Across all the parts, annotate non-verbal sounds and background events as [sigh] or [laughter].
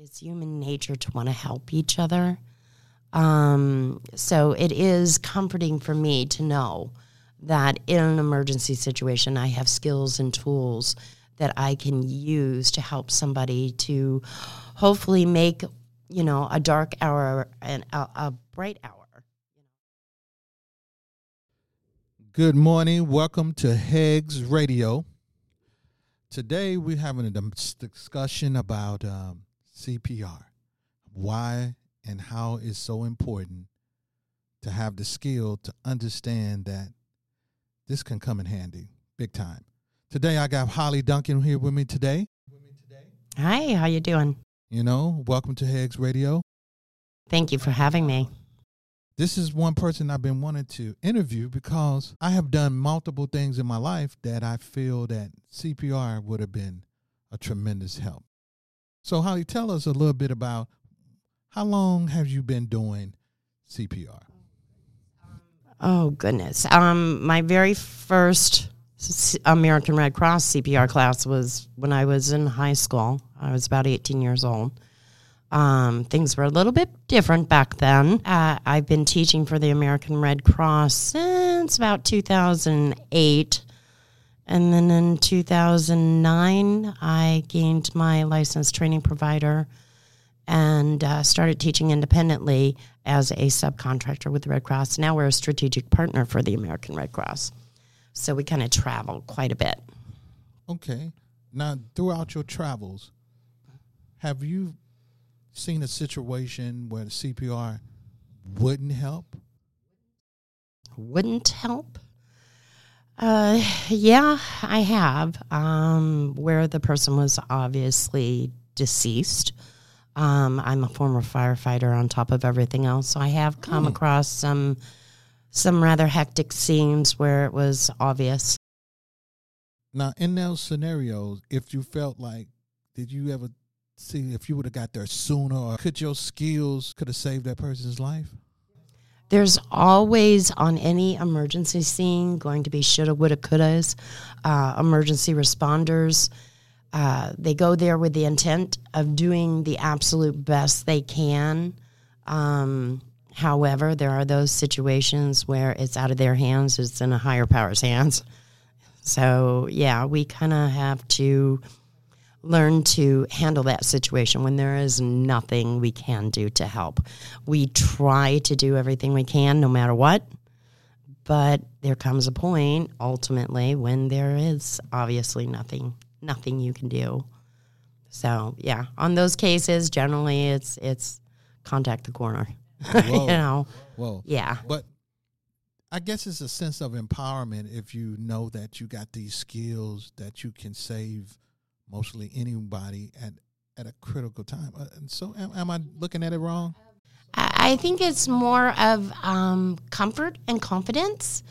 it's human nature to want to help each other. Um, so it is comforting for me to know that in an emergency situation, I have skills and tools that I can use to help somebody to hopefully make, you know, a dark hour and a, bright hour. Good morning. Welcome to Hegs Radio. Today we're having a discussion about um, CPR, why and how it's so important to have the skill to understand that this can come in handy big time. Today I got Holly Duncan here with me today. Hi, how you doing? You know, welcome to Hegs Radio. Thank you for having me. This is one person I've been wanting to interview because I have done multiple things in my life that I feel that CPR would have been a tremendous help. So, Holly, tell us a little bit about how long have you been doing CPR? Oh goodness! Um, my very first American Red Cross CPR class was when I was in high school. I was about 18 years old. Um, things were a little bit different back then. Uh, I've been teaching for the American Red Cross since about 2008. And then in 2009, I gained my licensed training provider and uh, started teaching independently as a subcontractor with the Red Cross. Now we're a strategic partner for the American Red Cross. So we kind of travel quite a bit. Okay. Now, throughout your travels, have you seen a situation where the CPR wouldn't help? Wouldn't help? Uh, yeah, I have. Um, where the person was obviously deceased. Um, I'm a former firefighter on top of everything else, so I have come mm. across some some rather hectic scenes where it was obvious. Now, in those scenarios, if you felt like, did you ever see if you would have got there sooner, or could your skills could have saved that person's life? There's always on any emergency scene going to be shoulda, woulda, couldas. Uh, emergency responders, uh, they go there with the intent of doing the absolute best they can. Um, however, there are those situations where it's out of their hands, it's in a higher power's hands. So, yeah, we kind of have to learn to handle that situation when there is nothing we can do to help. We try to do everything we can no matter what, but there comes a point ultimately when there is obviously nothing nothing you can do. So, yeah, on those cases generally it's it's contact the coroner. [laughs] you know. Well, yeah. But I guess it's a sense of empowerment if you know that you got these skills that you can save mostly anybody at at a critical time. Uh, so, am, am, I looking at it wrong? I think it's more of um, comfort and confidence.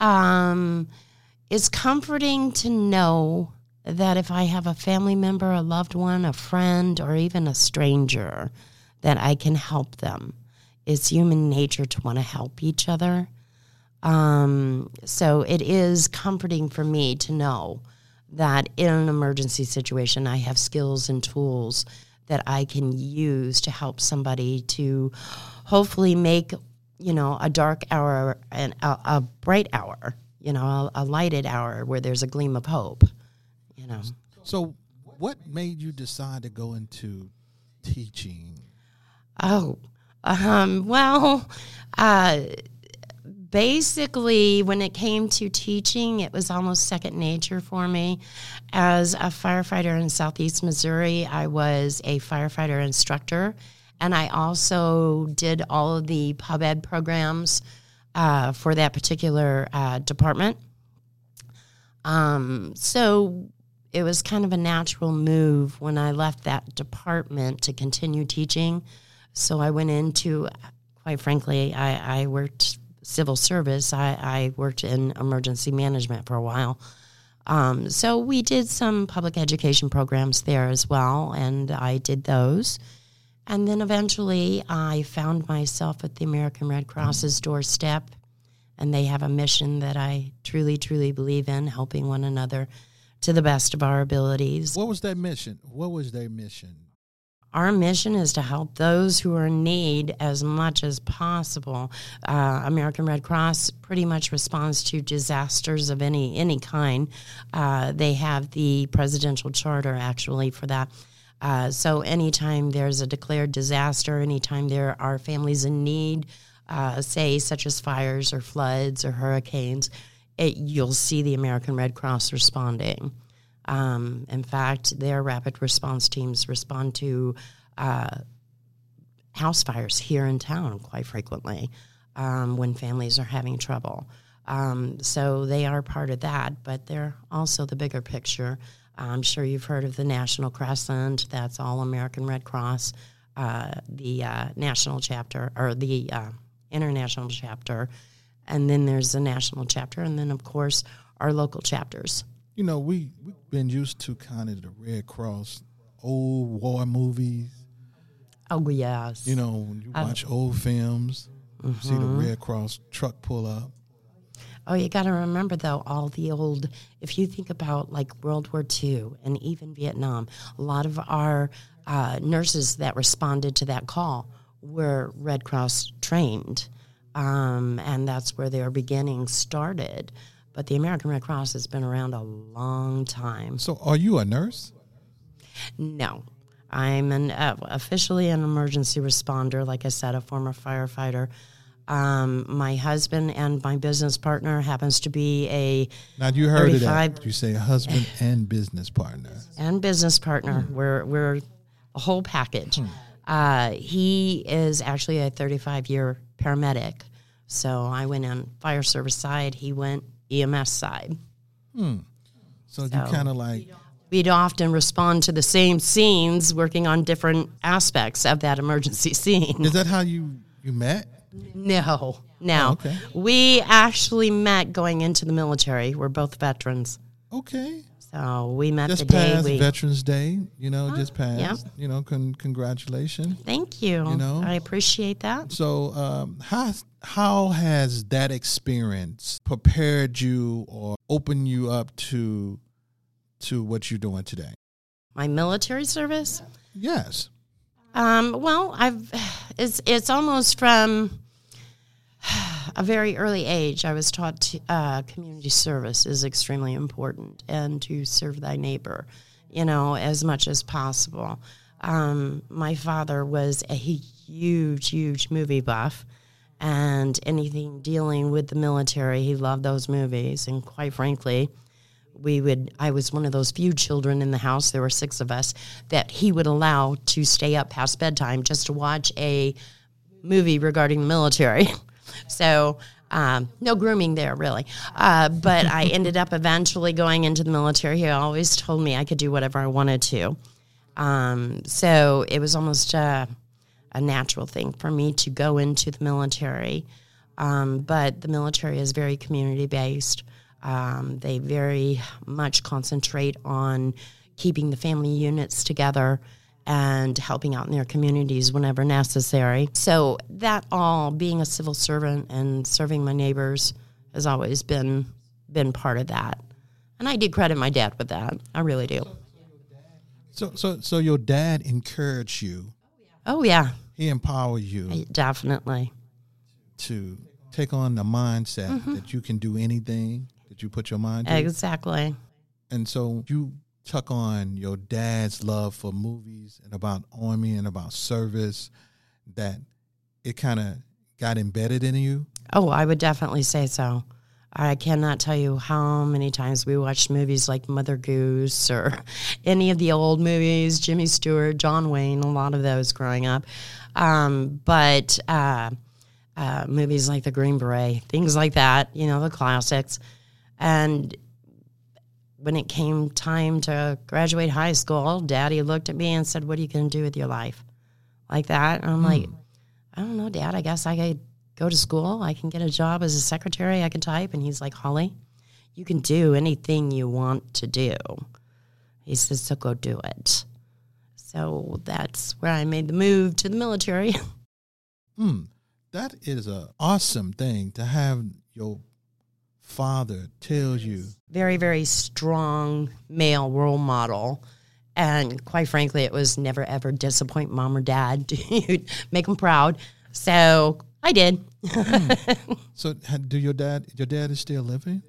Um, it's comforting to know that if I have a family member, a loved one, a friend, or even a stranger, that I can help them. It's human nature to want to help each other. Um, so it is comforting for me to know that in an emergency situation, I have skills and tools that I can use to help somebody to hopefully make, you know, a dark hour and a, a bright hour, you know, a, a, lighted hour where there's a gleam of hope, you know. So, what made you decide to go into teaching? Oh, um, well, uh, basically, when it came to teaching, it was almost second nature for me. As a firefighter in Southeast Missouri, I was a firefighter instructor, and I also did all of the pub ed programs uh, for that particular uh, department. Um, so it was kind of a natural move when I left that department to continue teaching. So I went into, quite frankly, I, I worked civil service, I, I worked in emergency management for a while. Um, so we did some public education programs there as well, and I did those. And then eventually I found myself at the American Red Cross's doorstep, and they have a mission that I truly, truly believe in helping one another to the best of our abilities. What was that mission? What was their mission? Our mission is to help those who are in need as much as possible. Uh, American Red Cross pretty much responds to disasters of any any kind. Uh, they have the presidential charter actually for that. Uh, so anytime there's a declared disaster, anytime there are families in need, uh, say such as fires or floods or hurricanes, it, you'll see the American Red Cross responding. Um, in fact, their rapid response teams respond to uh, house fires here in town quite frequently um, when families are having trouble. Um, so they are part of that, but they're also the bigger picture. I'm sure you've heard of the National Crescent. That's all American Red Cross. Uh, the uh, national chapter or the uh, international chapter, and then there's the national chapter, and then of course our local chapters. You know, we we've been used to kind of the Red Cross old war movies. Oh yes. You know, when you watch old films, you see the Red Cross truck pull up. Oh, you got to remember though, all the old. If you think about like World War II and even Vietnam, a lot of our uh, nurses that responded to that call were Red Cross trained, um, and that's where their beginnings started. But the American Red Cross has been around a long time. So, are you a nurse? No, I'm an uh, officially an emergency responder. Like I said, a former firefighter. Um, my husband and my business partner happens to be a Now you heard of 35 that. You say husband [laughs] and business partner. and business partner. We're we're a whole package. Uh, he is actually a 35 year paramedic. So I went on fire service side. He went EMS side. Hmm. So, you kind of like We'd often respond to the same scenes, working on different aspects of that emergency [laughs] scene. is that how you you met? No, no. Oh, okay. We actually met going into the military. We're both veterans. Okay. So we met Just the day passed we. Veterans Day, you know, just passed. yeah. You know, con- congratulations. Thank you. You know? I appreciate that. So, um, how how has that experience prepared you or opened you up to to what you're doing today? My military service. Yes. Um, well, I've [sighs] it's it's almost from [sighs] a very early age. I was taught to, uh, community service is extremely important, and to serve thy neighbor, you know, as much as possible. Um, my father was a huge, huge movie buff, and anything dealing with the military, he loved those movies. And quite frankly, we would i was one of those few children in the house there were six of us that he would allow to stay up past bedtime just to watch a movie regarding the military [laughs] so um, no grooming there really. Uh, but i [laughs] ended up eventually going into the military. He always told me i could do whatever i wanted to. Um, so it was almost a, a natural thing for me to go into the military. Um, but the military is very community based. Um, they very much concentrate on keeping the family units together and helping out in their communities whenever necessary. So, that all being a civil servant and serving my neighbors has always been been part of that. And I do credit my dad with that. I really do. So so so your dad encouraged you. Oh, yeah, He empowered you definitely. to take on the mindset Mm-hmm. that you can do anything that you put your mind to. Exactly. And so you tuck on your dad's love for movies and about army and about service that it kind of got embedded in you. Oh, I would definitely say so. I cannot tell you how many times we watched movies like Mother Goose or [laughs] any of the old movies, Jimmy Stewart, John Wayne, a lot of those growing up. Um, but uh, uh, movies like The Green Beret, things like that, you know, the classics. And when it came time to graduate high school, daddy looked at me and said, What are you going to do with your life? Like that. And I'm like, I don't know, dad. I guess I could go to school. I can get a job as a secretary. I can type. And he's like, Holly, you can do anything you want to do. He says, so go do it. So that's where I made the move to the military. [laughs] Hmm. That is a awesome thing to have your father tells you. very, very strong male role model. And quite frankly, it was never ever disappoint mom or dad. [laughs] You'd make them proud. So I did. [laughs] So, do your dad? Your dad is still living?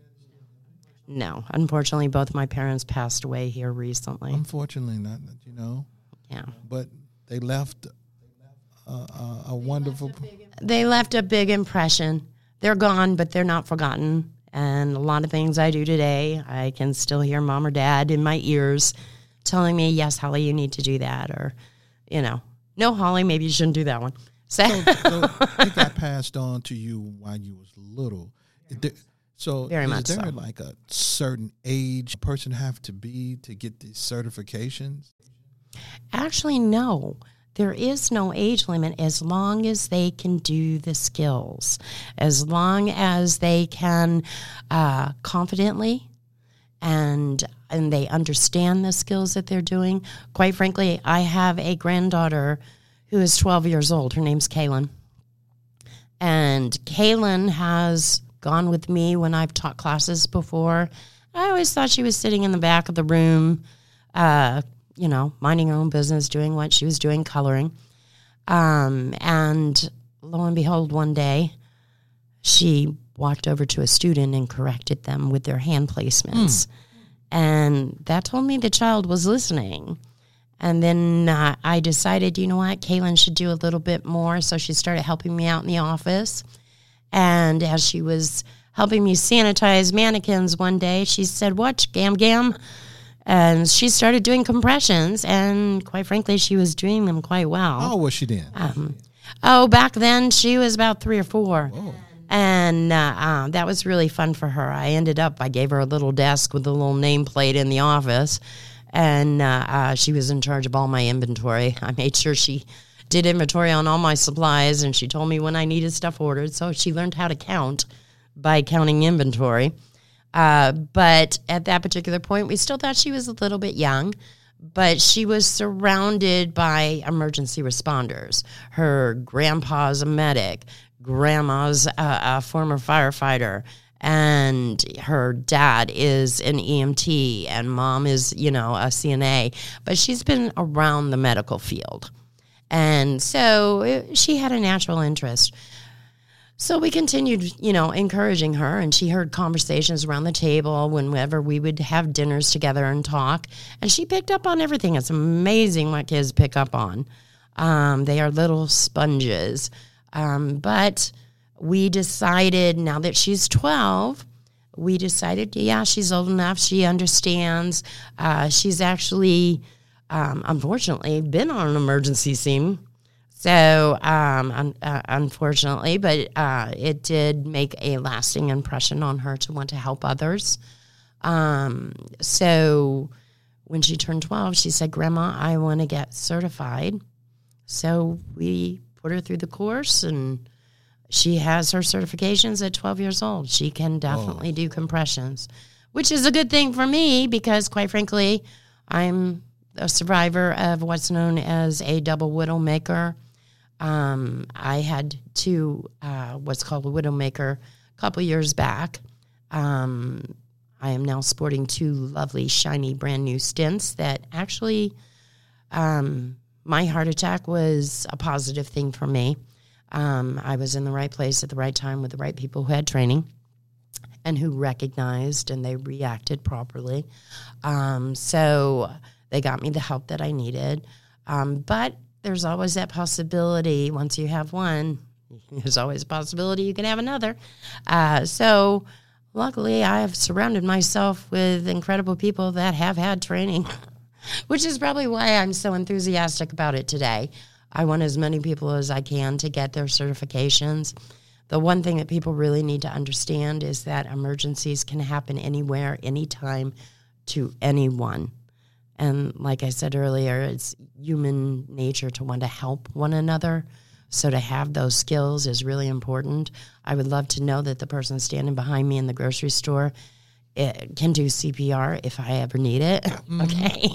No, unfortunately, both my parents passed away here recently. Unfortunately, not. You know, Yeah. but they left a, a, a wonderful. They left a big impression. They're gone, but they're not forgotten. And a lot of things I do today, I can still hear mom or dad in my ears telling me, yes, Holly, you need to do that. Or, you know, no, Holly, maybe you shouldn't do that one. So, So [laughs] it got passed on to you while you was little. Is there- So Very is much there so. like a certain age a person have to be to get these certifications? Actually, no. There is no age limit as long as they can do the skills, as long as they can uh, confidently and and they understand the skills that they're doing. Quite frankly, I have a granddaughter who is 12 years old. Her name's Kaylin. And Kaylin has gone with me when I've taught classes before. I always thought she was sitting in the back of the room, uh, you know, minding her own business, doing what she was doing, coloring. Um, and lo and behold, one day she walked over to a student and corrected them with their hand placements. And that told me the child was listening. And then uh, I decided, you know what, Kaylin should do a little bit more. So she started helping me out in the office. And as she was helping me sanitize mannequins one day, she said, Watch, Gam Gam. And she started doing compressions. And quite frankly, she was doing them quite well. How old was she then? Oh, back then she was about three or four. And uh, uh, that was really fun for her. I ended up, I gave her a little desk with a little nameplate in the office, and uh, uh, she was in charge of all my inventory. I made sure she did inventory on all my supplies, and she told me when I needed stuff ordered. So she learned how to count by counting inventory. Uh, but at that particular point, we still thought she was a little bit young. But she was surrounded by emergency responders. Her grandpa's a medic, grandma's a, a former firefighter, and her dad is an EMT, and mom is, you know, a CNA. But she's been around the medical field. And so it, she had a natural interest. So we continued, you know, encouraging her, and she heard conversations around the table whenever we would have dinners together and talk. And she picked up on everything. It's amazing what kids pick up on. Um, they are little sponges. Um, but we decided now that she's 12, we decided, yeah, she's old enough. She understands. Uh, she's actually, um, unfortunately, been on an emergency scene. So, um, un- uh, unfortunately, but uh, it did make a lasting impression on her to want to help others. Um, so, when she turned 12, she said, Grandma, I want to get certified. So, we put her through the course, and she has her certifications at 12 years old. She can definitely do compressions, which is a good thing for me because, quite frankly, I'm a survivor of what's known as a double widowmaker. Um, I had two, uh, what's called a widowmaker, a couple years back. Um, I am now sporting two lovely, shiny, brand new stents that actually, um, my heart attack was a positive thing for me. Um, I was in the right place at the right time with the right people who had training and who recognized and they reacted properly. Um, so they got me the help that I needed. Um, but there's always that possibility once you have one, [laughs] there's always a possibility you can have another. Uh, so luckily, I have surrounded myself with incredible people that have had training, [laughs] which is probably why I'm so enthusiastic about it today. I want as many people as I can to get their certifications. The one thing that people really need to understand is that emergencies can happen anywhere, anytime, to anyone. And like I said earlier, it's human nature to want to help one another. So to have those skills is really important. I would love to know that the person standing behind me in the grocery store it can do CPR if I ever need it. [laughs] okay.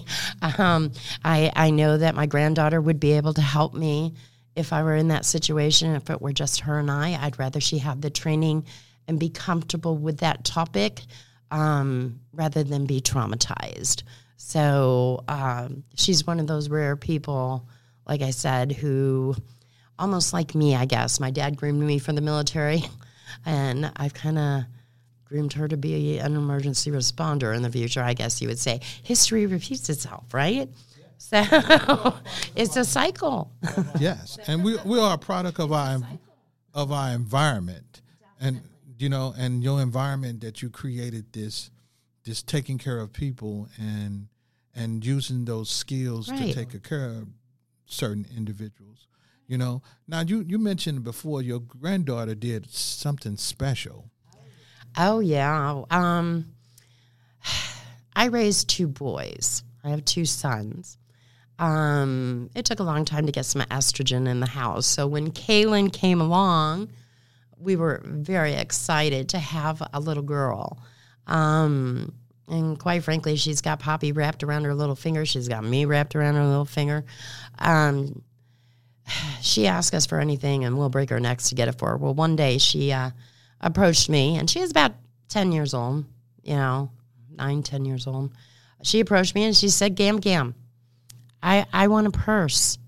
Um, I, I know that my granddaughter would be able to help me if I were in that situation. If it were just her and I, I'd rather she have the training and be comfortable with that topic um, rather than be traumatized. So um, she's one of those rare people, like I said, who almost like me, I guess. My dad groomed me for the military, [laughs] and I've kind of groomed her to be an emergency responder in the future, I guess you would say. History repeats itself, right? So [laughs] it's a cycle. [laughs] yes, and we we are a product of our of our environment, and you know, and your environment that you created this this taking care of people and and using those skills Right. to take care of certain individuals. You know, now you you mentioned before your granddaughter did something special. Oh yeah. Um, I raised two boys. I have two sons. Um, it took a long time to get some estrogen in the house. So when Kaylin came along, we were very excited to have a little girl. Um, and quite frankly, she's got Poppy wrapped around her little finger. She's got me wrapped around her little finger. Um, [sighs] she asks us for anything, and we'll break our necks to get it for her. Well, one day she uh, approached me, and she was about 10 years old, you know, nine, 10 years old. She approached me and she said, Gam Gam, I, I want a purse.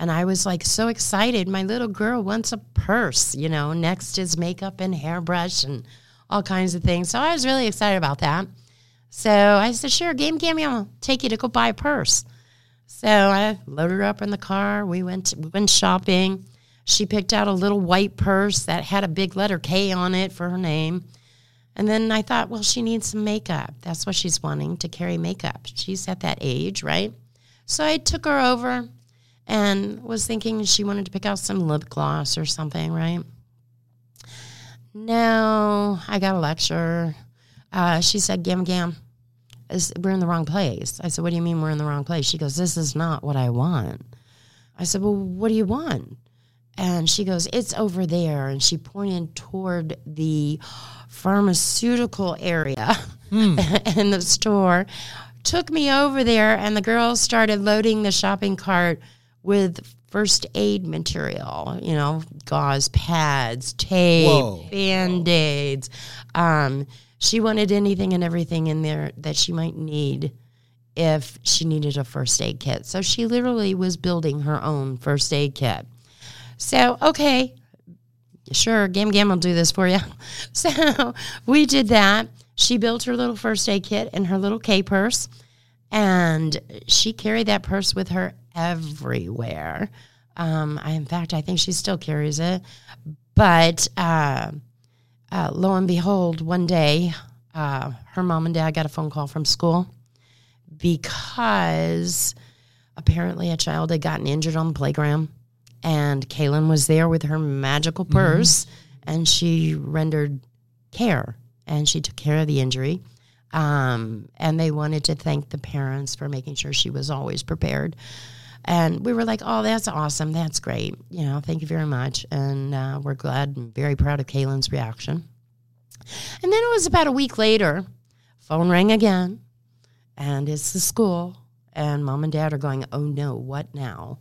And I was like so excited. My little girl wants a purse, you know, next is makeup and hairbrush and all kinds of things. So I was really excited about that. So I said, sure, Game Gammy, I'll take you to go buy a purse. So I loaded her up in the car. We went we went shopping. She picked out a little white purse that had a big letter K on it for her name. And then I thought, well, she needs some makeup. That's what she's wanting to carry makeup. She's at that age, right? So I took her over and was thinking she wanted to pick out some lip gloss or something, right? No, I got a lecture. Uh, she said, Gam Gam, we're in the wrong place. I said, What do you mean we're in the wrong place? She goes, This is not what I want. I said, Well, what do you want? And she goes, It's over there. And she pointed toward the pharmaceutical area [laughs] in the store. Took me over there, and the girls started loading the shopping cart with first aid material, you know, gauze pads, tape, band aids. Um, she wanted anything and everything in there that she might need if she needed a first aid kit. So she literally was building her own first aid kit. So, okay, sure, Gam Gam will do this for you. [laughs] So we did that. She built her little first aid kit in her little K purse, and she carried that purse with her everywhere. Um, I, in fact, I think she still carries it. But uh, uh, lo and behold, one day, uh, her mom and dad got a phone call from school because apparently a child had gotten injured on the playground, and Kaylin was there with her magical purse, and she rendered care and she took care of the injury. Um, and they wanted to thank the parents for making sure she was always prepared. And we were like, oh, that's awesome. That's great. You know, thank you very much. And uh, we're glad and very proud of Kaylin's reaction. And then it was about a week later, phone rang again, and it's the school. And mom and dad are going, oh no, what now?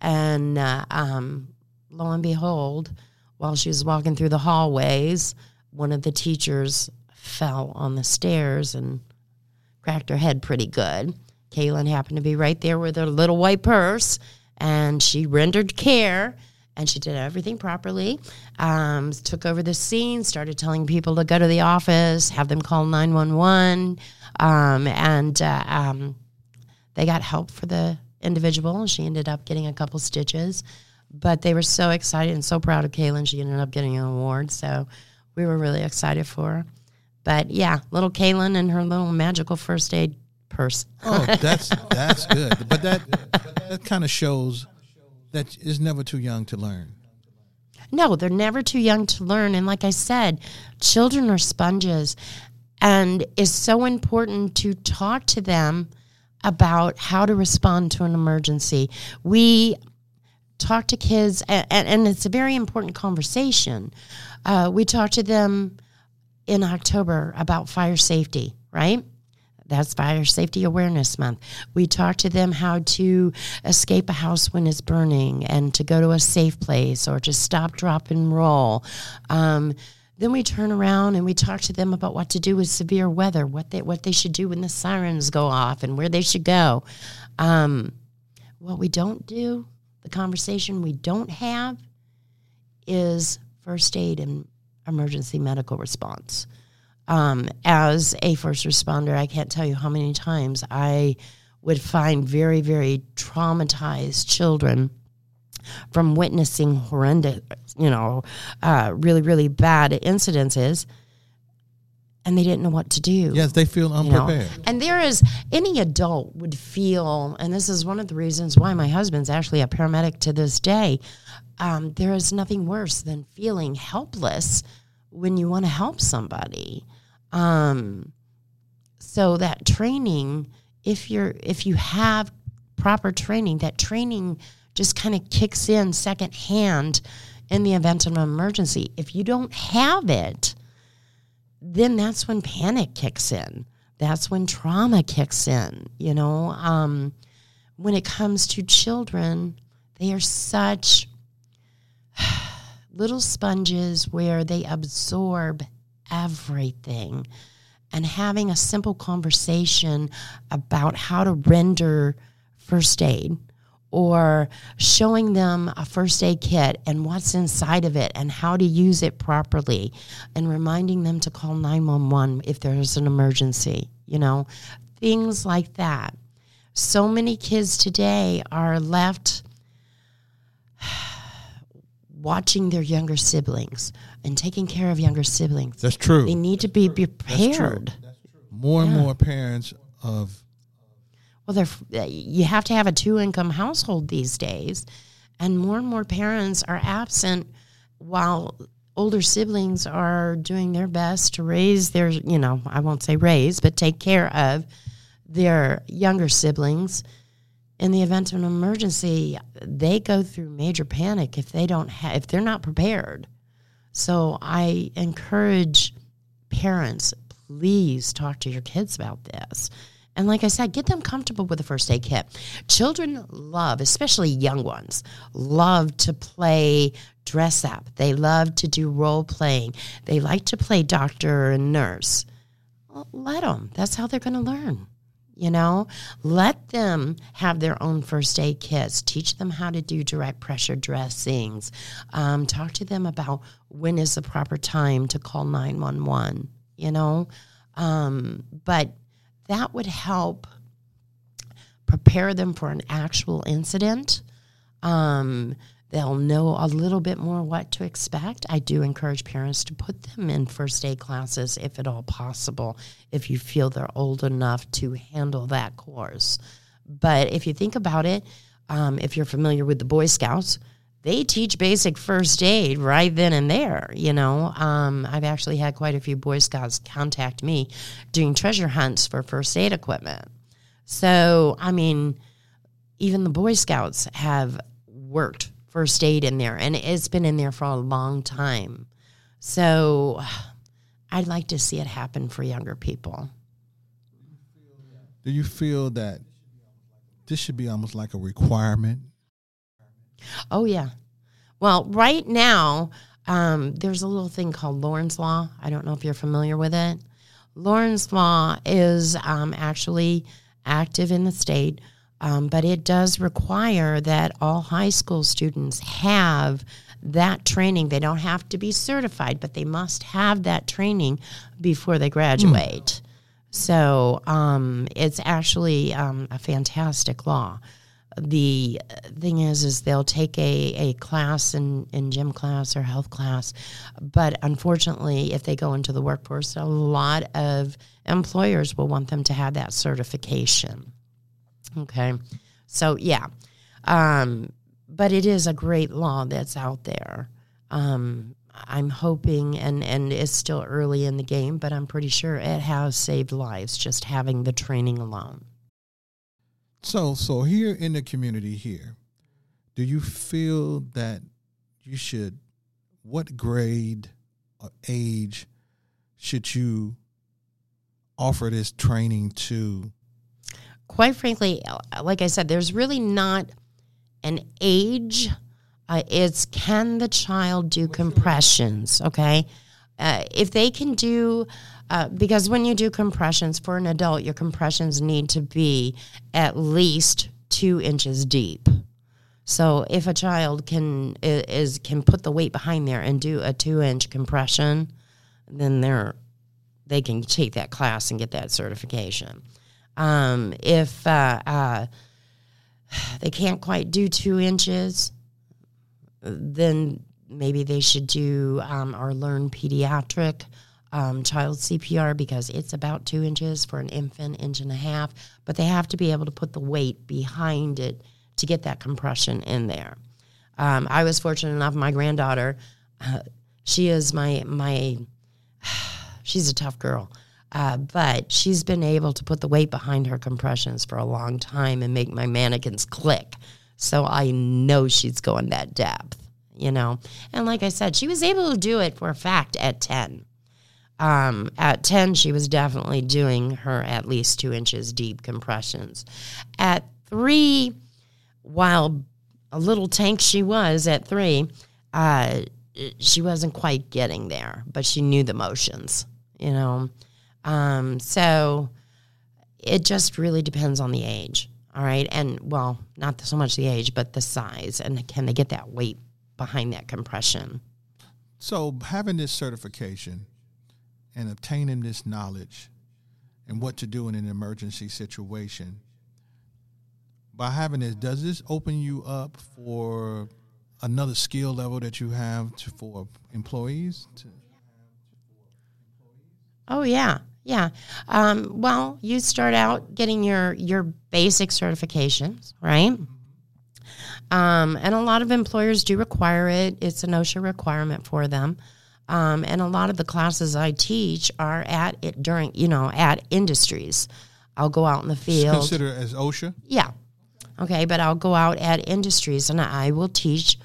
And uh, um, lo and behold, while she was walking through the hallways, one of the teachers fell on the stairs and cracked her head pretty good. Kaylin happened to be right there with her little white purse, and she rendered care and she did everything properly. Um, took over the scene, started telling people to go to the office, have them call 911, um, and uh, um, they got help for the individual. And she ended up getting a couple stitches, but they were so excited and so proud of Kaylin. She ended up getting an award, so we were really excited for her. But yeah, little Kaylin and her little magical first aid purse. Oh, [laughs] that's that's good. But that that kind of shows that is never too young to learn. No, they're never too young to learn. And like I said, children are sponges. And it's so important to talk to them about how to respond to an emergency. We talk to kids, and, and it's a very important conversation. Uh, we talk to them in October about fire safety, right? That's Fire Safety Awareness Month. We talk to them how to escape a house when it's burning and to go to a safe place or to stop, drop, and roll. Um, then we turn around and we talk to them about what to do with severe weather, what they what they should do when the sirens go off, and where they should go. Um, what we don't do, the conversation we don't have, is first aid and emergency medical response. Um, as a first responder, I can't tell you how many times I would find very, very traumatized children from witnessing horrendous, you know, uh, really, really bad incidences, and they didn't know what to do. Yes, they feel you know? unprepared. And there is any adult would feel, and this is one of the reasons why my husband's actually a paramedic to this day. Um, there is nothing worse than feeling helpless when you want to help somebody. Um, so that training, if you're if you have proper training, that training just kind of kicks in secondhand in the event of an emergency. If you don't have it, then that's when panic kicks in. That's when trauma kicks in. You know, um, when it comes to children, they are such [sighs] little sponges where they absorb everything. And having a simple conversation about how to render first aid or showing them a first aid kit and what's inside of it and how to use it properly and reminding them to call 911 if there's an emergency, you know, things like that. So many kids today are left [sighs] watching their younger siblings and taking care of younger siblings. That's true. They need to be prepared. That's true. prepared. More and more parents of Well, they're, uh, you have to have a two income household these days, and more and more parents are absent while older siblings are doing their best to raise their, you know, I won't say raise, but take care of their younger siblings. In the event of an emergency, they go through major panic if they don't have, if they're not prepared. So I encourage parents, please talk to your kids about this. And like I said, get them comfortable with the first aid kit. Children love, especially young ones, love to play dress up. They love to do role playing. They like to play doctor and nurse. Well, let them. That's how they're going to learn. You know, let them have their own first aid kits. Teach them how to do direct pressure dressings. Um, talk to them about when is the proper time to call 911, you know. Um, but that would help prepare them for an actual incident. Um, they'll know a little bit more what to expect. I do encourage parents to put them in first aid classes if at all possible, if you feel they're old enough to handle that course. But if you think about it, um, if you're familiar with the Boy Scouts, they teach basic first aid right then and there. You know, um, I've actually had quite a few Boy Scouts contact me doing treasure hunts for first aid equipment. So, I mean, even the Boy Scouts have worked first aid in there, and it's been in there for a long time. So, I'd like to see it happen for younger people. do you feel that this should be almost like a requirement? Oh yeah. Well, right now, um, there's a little thing called Lawrence Law. I don't know if you're familiar with it. Lawrence Law is um, actually active in the state, um, but it does require that all high school students have that training. They don't have to be certified, but they must have that training before they graduate. So um, it's actually um, a fantastic law. The thing is, is they'll take a, a class in, in gym class or health class, but unfortunately, if they go into the workforce, a lot of employers will want them to have that certification. Okay, so yeah, um, but it is a great law that's out there. Um, I'm hoping, and and it's still early in the game, but I'm pretty sure it has saved lives just having the training alone. So, so here in the community here, do you feel that you should, what grade or age should you offer this training to? Quite frankly, like I said, there's really not an age. Uh, it's can the child do compressions? Okay. uh, if they can do, uh, because when you do compressions for an adult, your compressions need to be at least two inches deep. So if a child can is can put the weight behind there and do a two inch compression, then they're they can take that class and get that certification. Um, if uh, uh, they can't quite do two inches, then maybe they should do um, or learn pediatric um, child CPR because it's about two inches for an infant, inch and a half, but they have to be able to put the weight behind it to get that compression in there. Um, I was fortunate enough, my granddaughter, uh, she is my, my, [sighs] she's a tough girl. Uh, but she's been able to put the weight behind her compressions for a long time and make my mannequins click. So I know she's going that depth, you know. And like I said, she was able to do it for a fact at 10. Um, at 10, she was definitely doing her at least two inches deep compressions. At three, while a little tank she was at three, uh, she wasn't quite getting there, but she knew the motions, you know. Um, so it just really depends on the age. All right. And well, not so much the age, but the size. And can they get that weight behind that compression? So having this certification and obtaining this knowledge and what to do in an emergency situation, by having this, does this open you up for another skill level that you have to, for employees? To- oh yeah, yeah. Um, well, you start out getting your your basic certifications, right? Um, and a lot of employers do require it. It's an OSHA requirement for them. Um, and a lot of the classes I teach are at it during, you know, at industries. I'll go out in the field. Consider as OSHA. Yeah. Okay, but I'll go out at industries and I will teach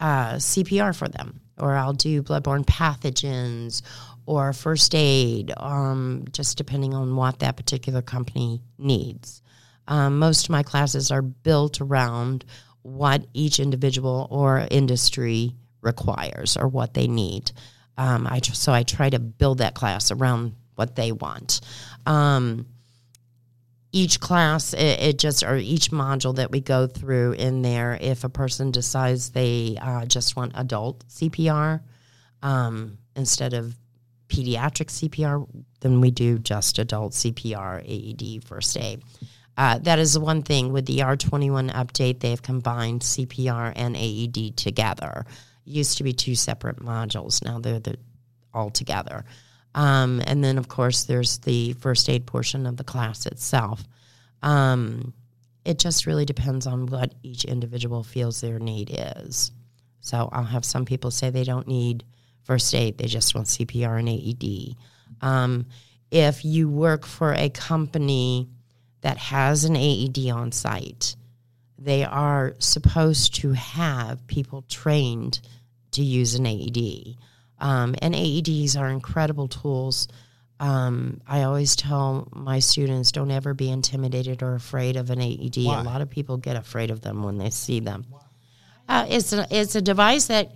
uh, CPR for them, or I'll do bloodborne pathogens, or first aid, um, just depending on what that particular company needs. Um, most of my classes are built around what each individual or industry requires or what they need. Um, I so I try to build that class around what they want. Um, each class, it, it, just or each module that we go through in there, if a person decides they uh, just want adult CPR um, instead of pediatric CPR, than we do just adult CPR, AED, first aid. Uh, that is the one thing with the R21 update, they've combined CPR and AED together. used to be two separate modules. Now they're the, all together. Um, and then, of course, there's the first aid portion of the class itself. Um, it just really depends on what each individual feels their need is. So I'll have some people say they don't need first aid, they just want CPR and AED. Um, if you work for a company that has an AED on site, they are supposed to have people trained to use an AED. Um, and AEDs are incredible tools. Um, I always tell my students don't ever be intimidated or afraid of an AED. Why? A lot of people get afraid of them when they see them. Uh, it's a it's a device that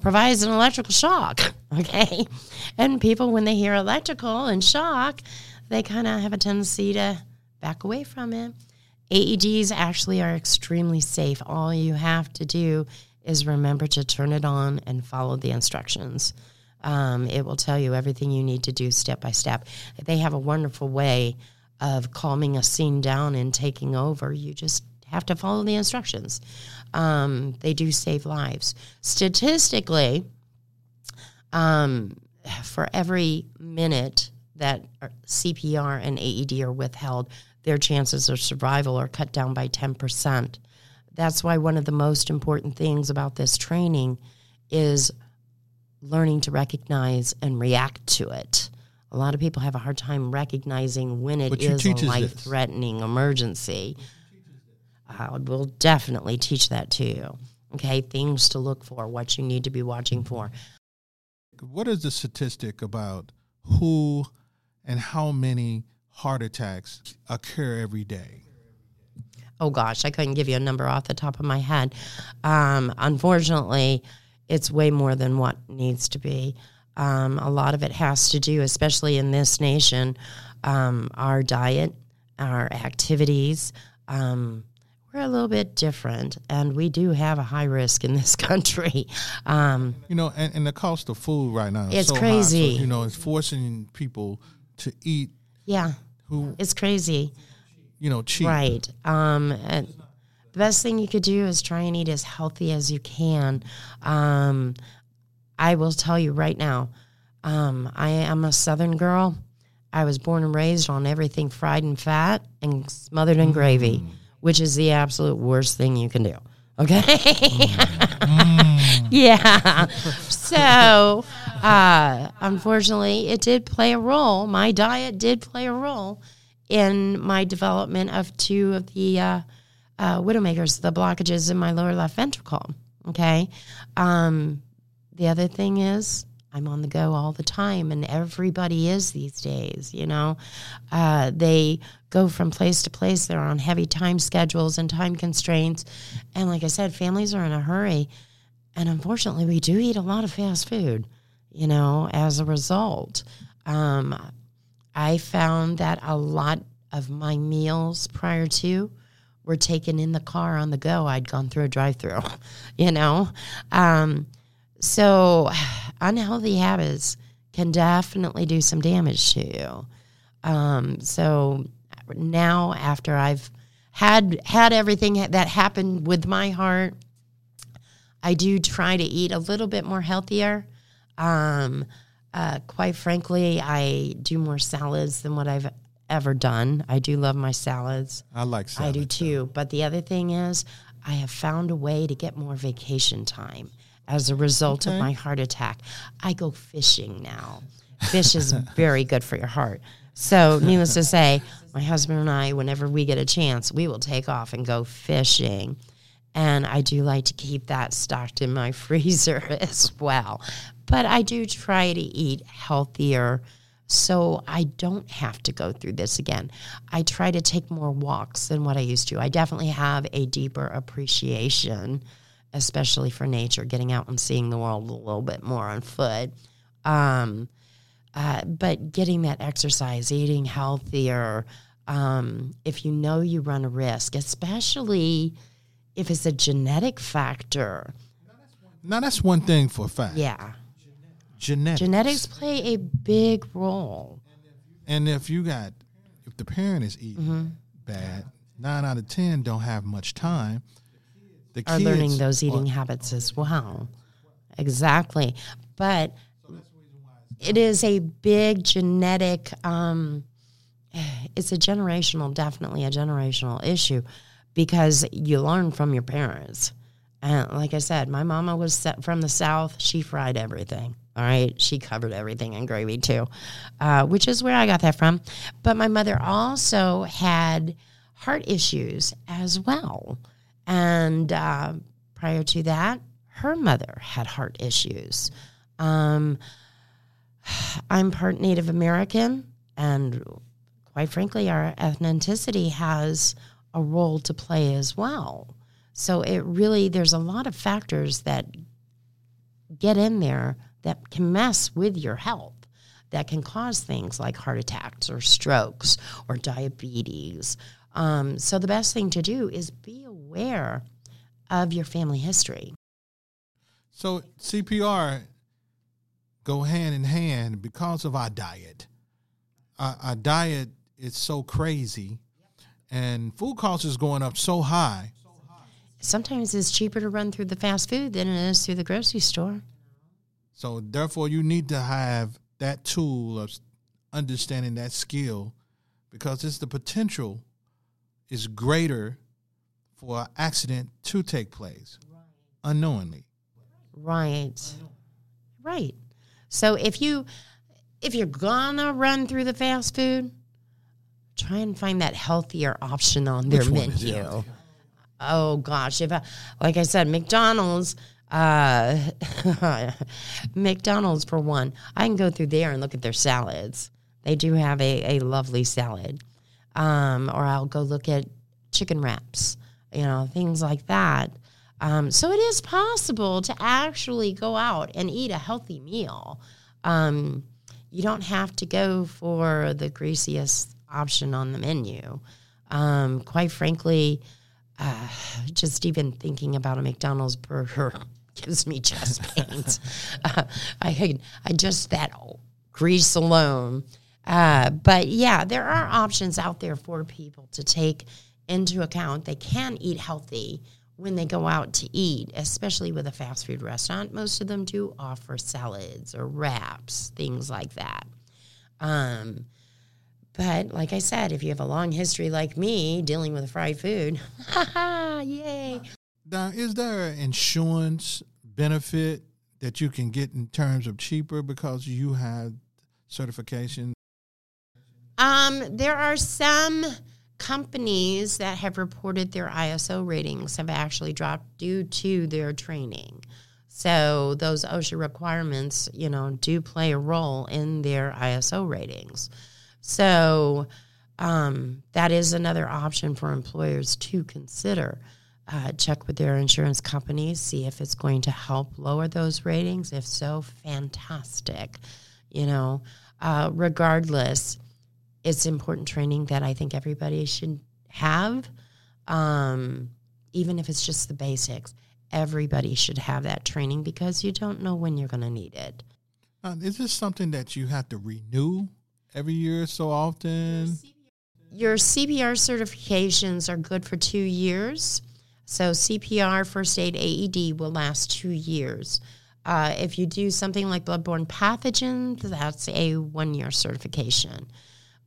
provides an electrical shock. [laughs] Okay, and people when they hear electrical and shock, they kind of have a tendency to back away from it. AEDs actually are extremely safe. All you have to do is remember to turn it on and follow the instructions. Um, it will tell you everything you need to do step by step. They have a wonderful way of calming a scene down and taking over. You just have to follow the instructions. Um, they do save lives. Statistically, um, for every minute that CPR and AED are withheld, their chances of survival are cut down by 10%. That's why one of the most important things about this training is learning to recognize and react to it. A lot of people have a hard time recognizing when it is a life threatening emergency. I will definitely teach that to you. Okay, things to look for, what you need to be watching for. What is the statistic about who and how many heart attacks occur every day? Oh gosh, I couldn't give you a number off the top of my head. Um, unfortunately, it's way more than what needs to be. Um, a lot of it has to do, especially in this nation, um, our diet, our activities. Um, we're a little bit different, and we do have a high risk in this [laughs] country. Um, You know, and, and the cost of food right now it's so high, crazy. so, you know, it's forcing people to eat yeah, who it's crazy. you know cheap. Right. Um, and the best thing you could do is try and eat as healthy as you can. Um, I will tell you right now, um, I am a Southern girl. I was born and raised on everything fried and fat and smothered in gravy, which is the absolute worst thing you can do. Okay. [laughs] yeah. So, uh, unfortunately, it did play a role. My diet did play a role in my development of two of the uh, uh, widowmakers, the blockages in my lower left ventricle. Okay. Um, the other thing is, I'm on the go all the time, and everybody is these days. You know, uh, they go from place to place. They're on heavy time schedules and time constraints, and like I said, families are in a hurry. And unfortunately, we do eat a lot of fast food. You know, as a result, um, I found that a lot of my meals prior to were taken in the car on the go. I'd gone through a drive-through. [laughs] You know. Um, so, unhealthy habits can definitely do some damage to you. Um, so now, after I've had had everything that happened with my heart, I do try to eat a little bit more healthier. Um, uh, quite frankly, I do more salads than what I've ever done. I do love my salads. I like salads. I do too. But the other thing is, I have found a way to get more vacation time as a result Okay. of my heart attack. I go fishing now. Fish is [laughs] very good for your heart. So, needless to say, my husband and I, whenever we get a chance, we will take off and go fishing. And I do like to keep that stocked in my [laughs] freezer as well. But I do try to eat healthier so I don't have to go through this again. I try to take more walks than what I used to. I definitely have a deeper appreciation, especially for nature, getting out and seeing the world a little bit more on foot. Um, uh, but getting that exercise, eating healthier, um, if you know you run a risk, especially if it's a genetic factor. Now that's one thing for a fact. Yeah. Genetics. Genetics play a big role. And if you got, if the parent is eating Mm-hmm. bad, nine out of ten don't have much time. The Are kids learning those are- eating habits as well. Exactly. But it is a big genetic, um, it's a generational, definitely a generational issue because you learn from your parents. And like I said, my mama was from the South. She fried everything. All right. She covered everything in gravy too, uh, which is where I got that from. But my mother also had heart issues as well. And uh, prior to that, her mother had heart issues. Um, I'm part Native American, and quite frankly, our ethnicity has a role to play as well. So it really, there's a lot of factors that get in there that can mess with your health, that can cause things like heart attacks or strokes or diabetes. Um, so the best thing to do is be aware of your family history. So CPR go hand in hand because of our diet. Our, our diet is so crazy, and food costs is going up so high. Sometimes it's cheaper to run through the fast food than it is through the grocery store. So therefore, you need to have that tool of understanding that skill, because it's the potential is greater for an accident to take place unknowingly. Right. Right. So if you if you're gonna run through the fast food, try and find that healthier option on their menu. Oh gosh, if I, like I said, McDonald's, uh, [laughs] McDonald's for one, I can go through there and look at their salads. They do have a, a lovely salad, um, or I'll go look at chicken wraps, you know, things like that. Um, so it is possible to actually go out and eat a healthy meal. Um, you don't have to go for the greasiest option on the menu. Um, quite frankly, uh, just even thinking about a McDonald's burger [laughs] gives me chest pains. [laughs] uh, I, I just that grease alone. Uh, but yeah, there are options out there for people to take into account. They can eat healthy when they go out to eat, especially with a fast food restaurant. Most of them do offer salads or wraps, things like that. Um, but like I said, if you have a long history like me dealing with fried food, [laughs] yay. Now, is there an insurance benefit that you can get in terms of cheaper because you have certification? Um, there are some companies that have reported their ISO ratings have actually dropped due to their training. So those OSHA requirements, you know, do play a role in their ISO ratings. So um, that is another option for employers to consider. Uh, check with their insurance companies, see if it's going to help lower those ratings. If so, fantastic. You know, uh, regardless, it's important training that I think everybody should have, um, even if it's just the basics. Everybody should have that training because you don't know when you're going to need it. Uh, is this something that you have to renew every year so often? Your CPR certifications are good for two years. So CPR first aid AED will last two years. Uh, if you do something like bloodborne pathogens, that's a one year certification.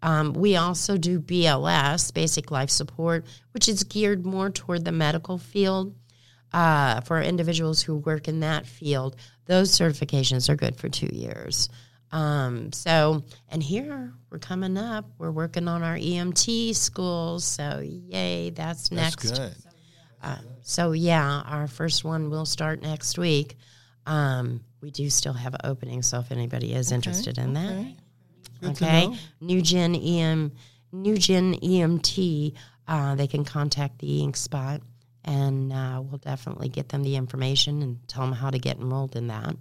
Um, we also do BLS, basic life support, which is geared more toward the medical field. Uh, for individuals who work in that field, those certifications are good for two years. Um, so, and here we're coming up. We're working on our EMT schools. So, yay, that's next. That's good. Uh, so, yeah, our first one will start next week. Um, we do still have an opening, so if anybody is interested in okay. that, Good okay, Gen EM, New Gen EMT, uh, they can contact the Ink Spot, and uh, we'll definitely get them the information and tell them how to get enrolled in that.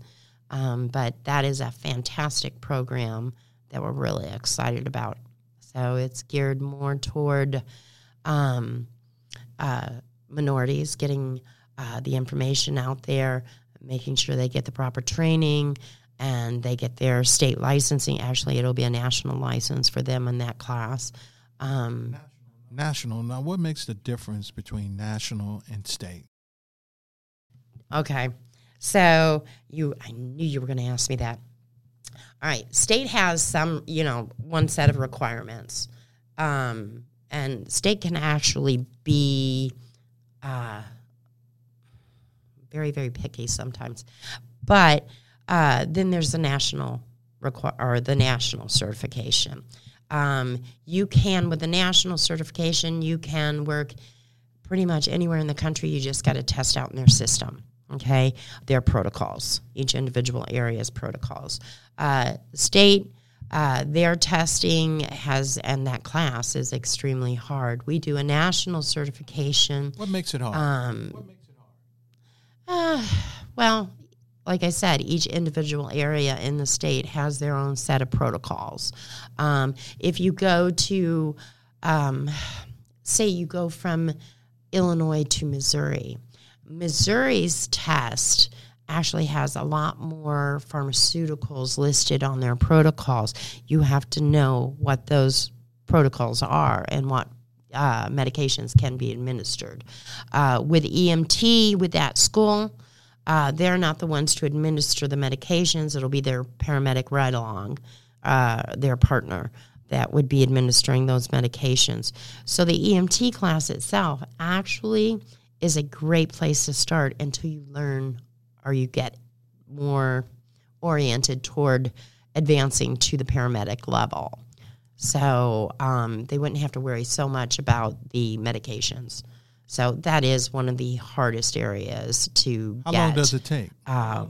Um, but that is a fantastic program that we're really excited about. So it's geared more toward um, uh, minorities, getting uh, the information out there, making sure they get the proper training and they get their state licensing. Actually, it'll be a national license for them in that class. Um, National. Now, what makes the difference between national and state? Okay. So you I knew you were going to ask me that. All right, state has some, you know, one set of requirements. Um, and state can actually be uh, very, very picky sometimes. But uh, then there's the national require or the national certification. Um, you can, with the national certification, you can work pretty much anywhere in the country. You just got to test out in their system. Okay, their protocols, each individual area's protocols. Uh, state, uh, their testing has, and that class is extremely hard. We do a national certification. What makes it hard? Um, what makes it hard? uh, well, like I said, each individual area in the state has their own set of protocols. Um, if you go to, um, say, you go from Illinois to Missouri, Missouri's test actually has a lot more pharmaceuticals listed on their protocols. You have to know what those protocols are and what uh, medications can be administered. Uh, with EMT, with that school, uh, they're not the ones to administer the medications. It'll be their paramedic right along, uh, their partner that would be administering those medications. So the EMT class itself actually is a great place to start until you learn or you get more oriented toward advancing to the paramedic level. So um, they wouldn't have to worry so much about the medications. So that is one of the hardest areas to get. How get. long does it take? Uh,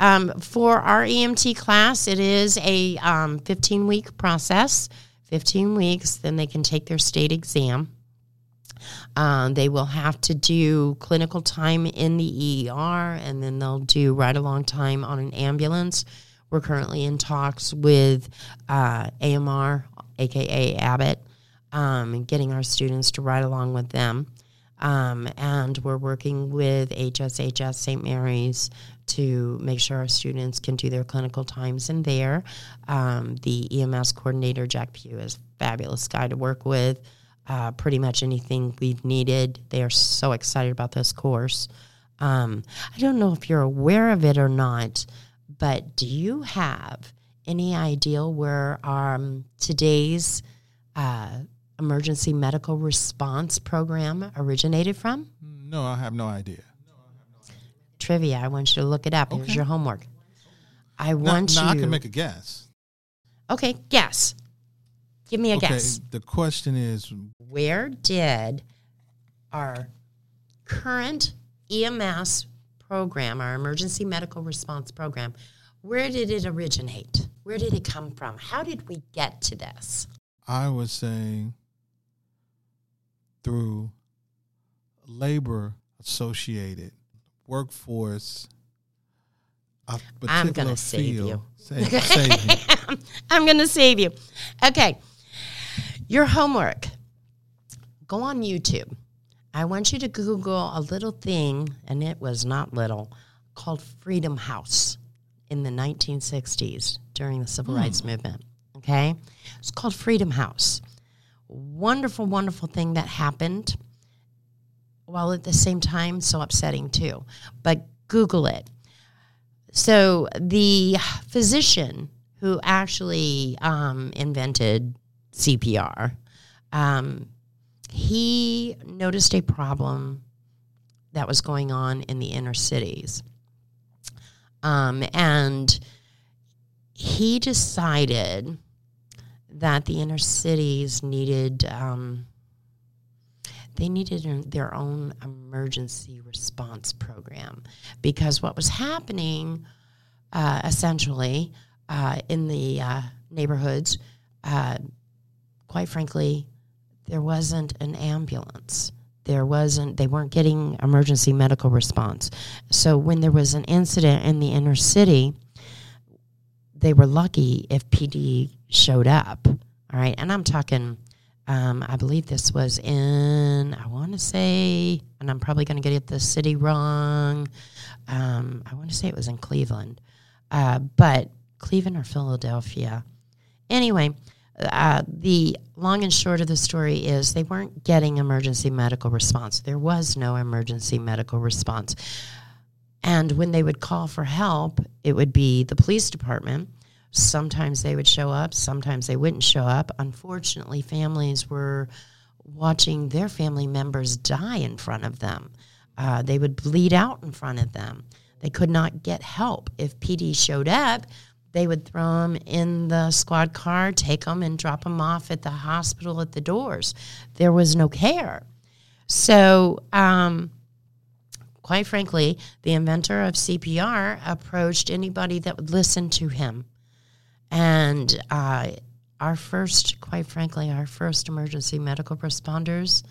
um, for our EMT class, it is a um, 15 week process. 15 weeks, then they can take their state exam. Um, they will have to do clinical time in the ER, and then they'll do ride along time on an ambulance, We're currently in talks with uh, AMR, aka Abbott, um, getting our students to ride along with them. Um, and we're working with HSHS St. Mary's to make sure our students can do their clinical times in there. Um, the EMS coordinator, Jack Pugh, is a fabulous guy to work with. Uh, pretty much anything we've needed. They are so excited about this course. Um, I don't know if you're aware of it or not, but do you have any idea where um, today's uh, emergency medical response program originated from? No, I have no idea. Trivia. I want you to look it up. Here's Okay. your homework. I want now you. I can make a guess. okay, guess. Give me a okay, guess. the question is Where did our current EMS program, our emergency medical response program, where did it originate? Where did it come from? How did we get to this? I was say through labor associated workforce. I'm gonna save field. you. Save, save me. I'm going to save you. Okay. Your homework go on YouTube. I want you to Google a little thing, and it was not little, called Freedom House in the 1960s during the Civil hmm. Rights Movement. Okay? It's called Freedom House. Wonderful, wonderful thing that happened, while at the same time, so upsetting too. But Google it. So the physician who actually um, invented CPR, um, he noticed a problem that was going on in the inner cities. Um, and he decided that the inner cities needed um, they needed their own emergency response program because what was happening uh, essentially uh, in the uh, neighborhoods, uh, quite frankly, there wasn't an ambulance. There wasn't, they weren't getting emergency medical response. So when there was an incident in the inner city, they were lucky if PD showed up. All right. And I'm talking, um, I believe this was in, I want to say, and I'm probably going to get the city wrong. Um, I want to say it was in Cleveland, uh, but Cleveland or Philadelphia. Anyway, uh, the long and short of the story is they weren't getting emergency medical response. There was no emergency medical response. And when they would call for help, it would be the police department. Sometimes they would show up, sometimes they wouldn't show up. Unfortunately, families were watching their family members die in front of them. Uh, they would bleed out in front of them. They could not get help. If PD showed up, they would throw them in the squad car, take them, and drop them off at the hospital at the doors. There was no care. So, um, quite frankly, the inventor of CPR approached anybody that would listen to him. And uh, our first, quite frankly, our first emergency medical responders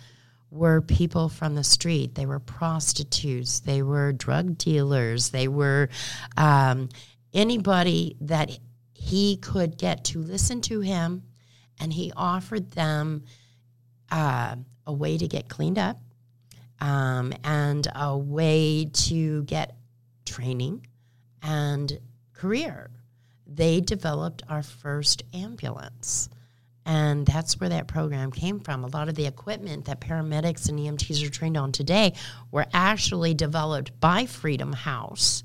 were people from the street. They were prostitutes, they were drug dealers, they were um, anybody that he could get to listen to him, and he offered them uh, a way to get cleaned up um, and a way to get training and career. They developed our first ambulance. And that's where that program came from. A lot of the equipment that paramedics and EMTs are trained on today were actually developed by Freedom House.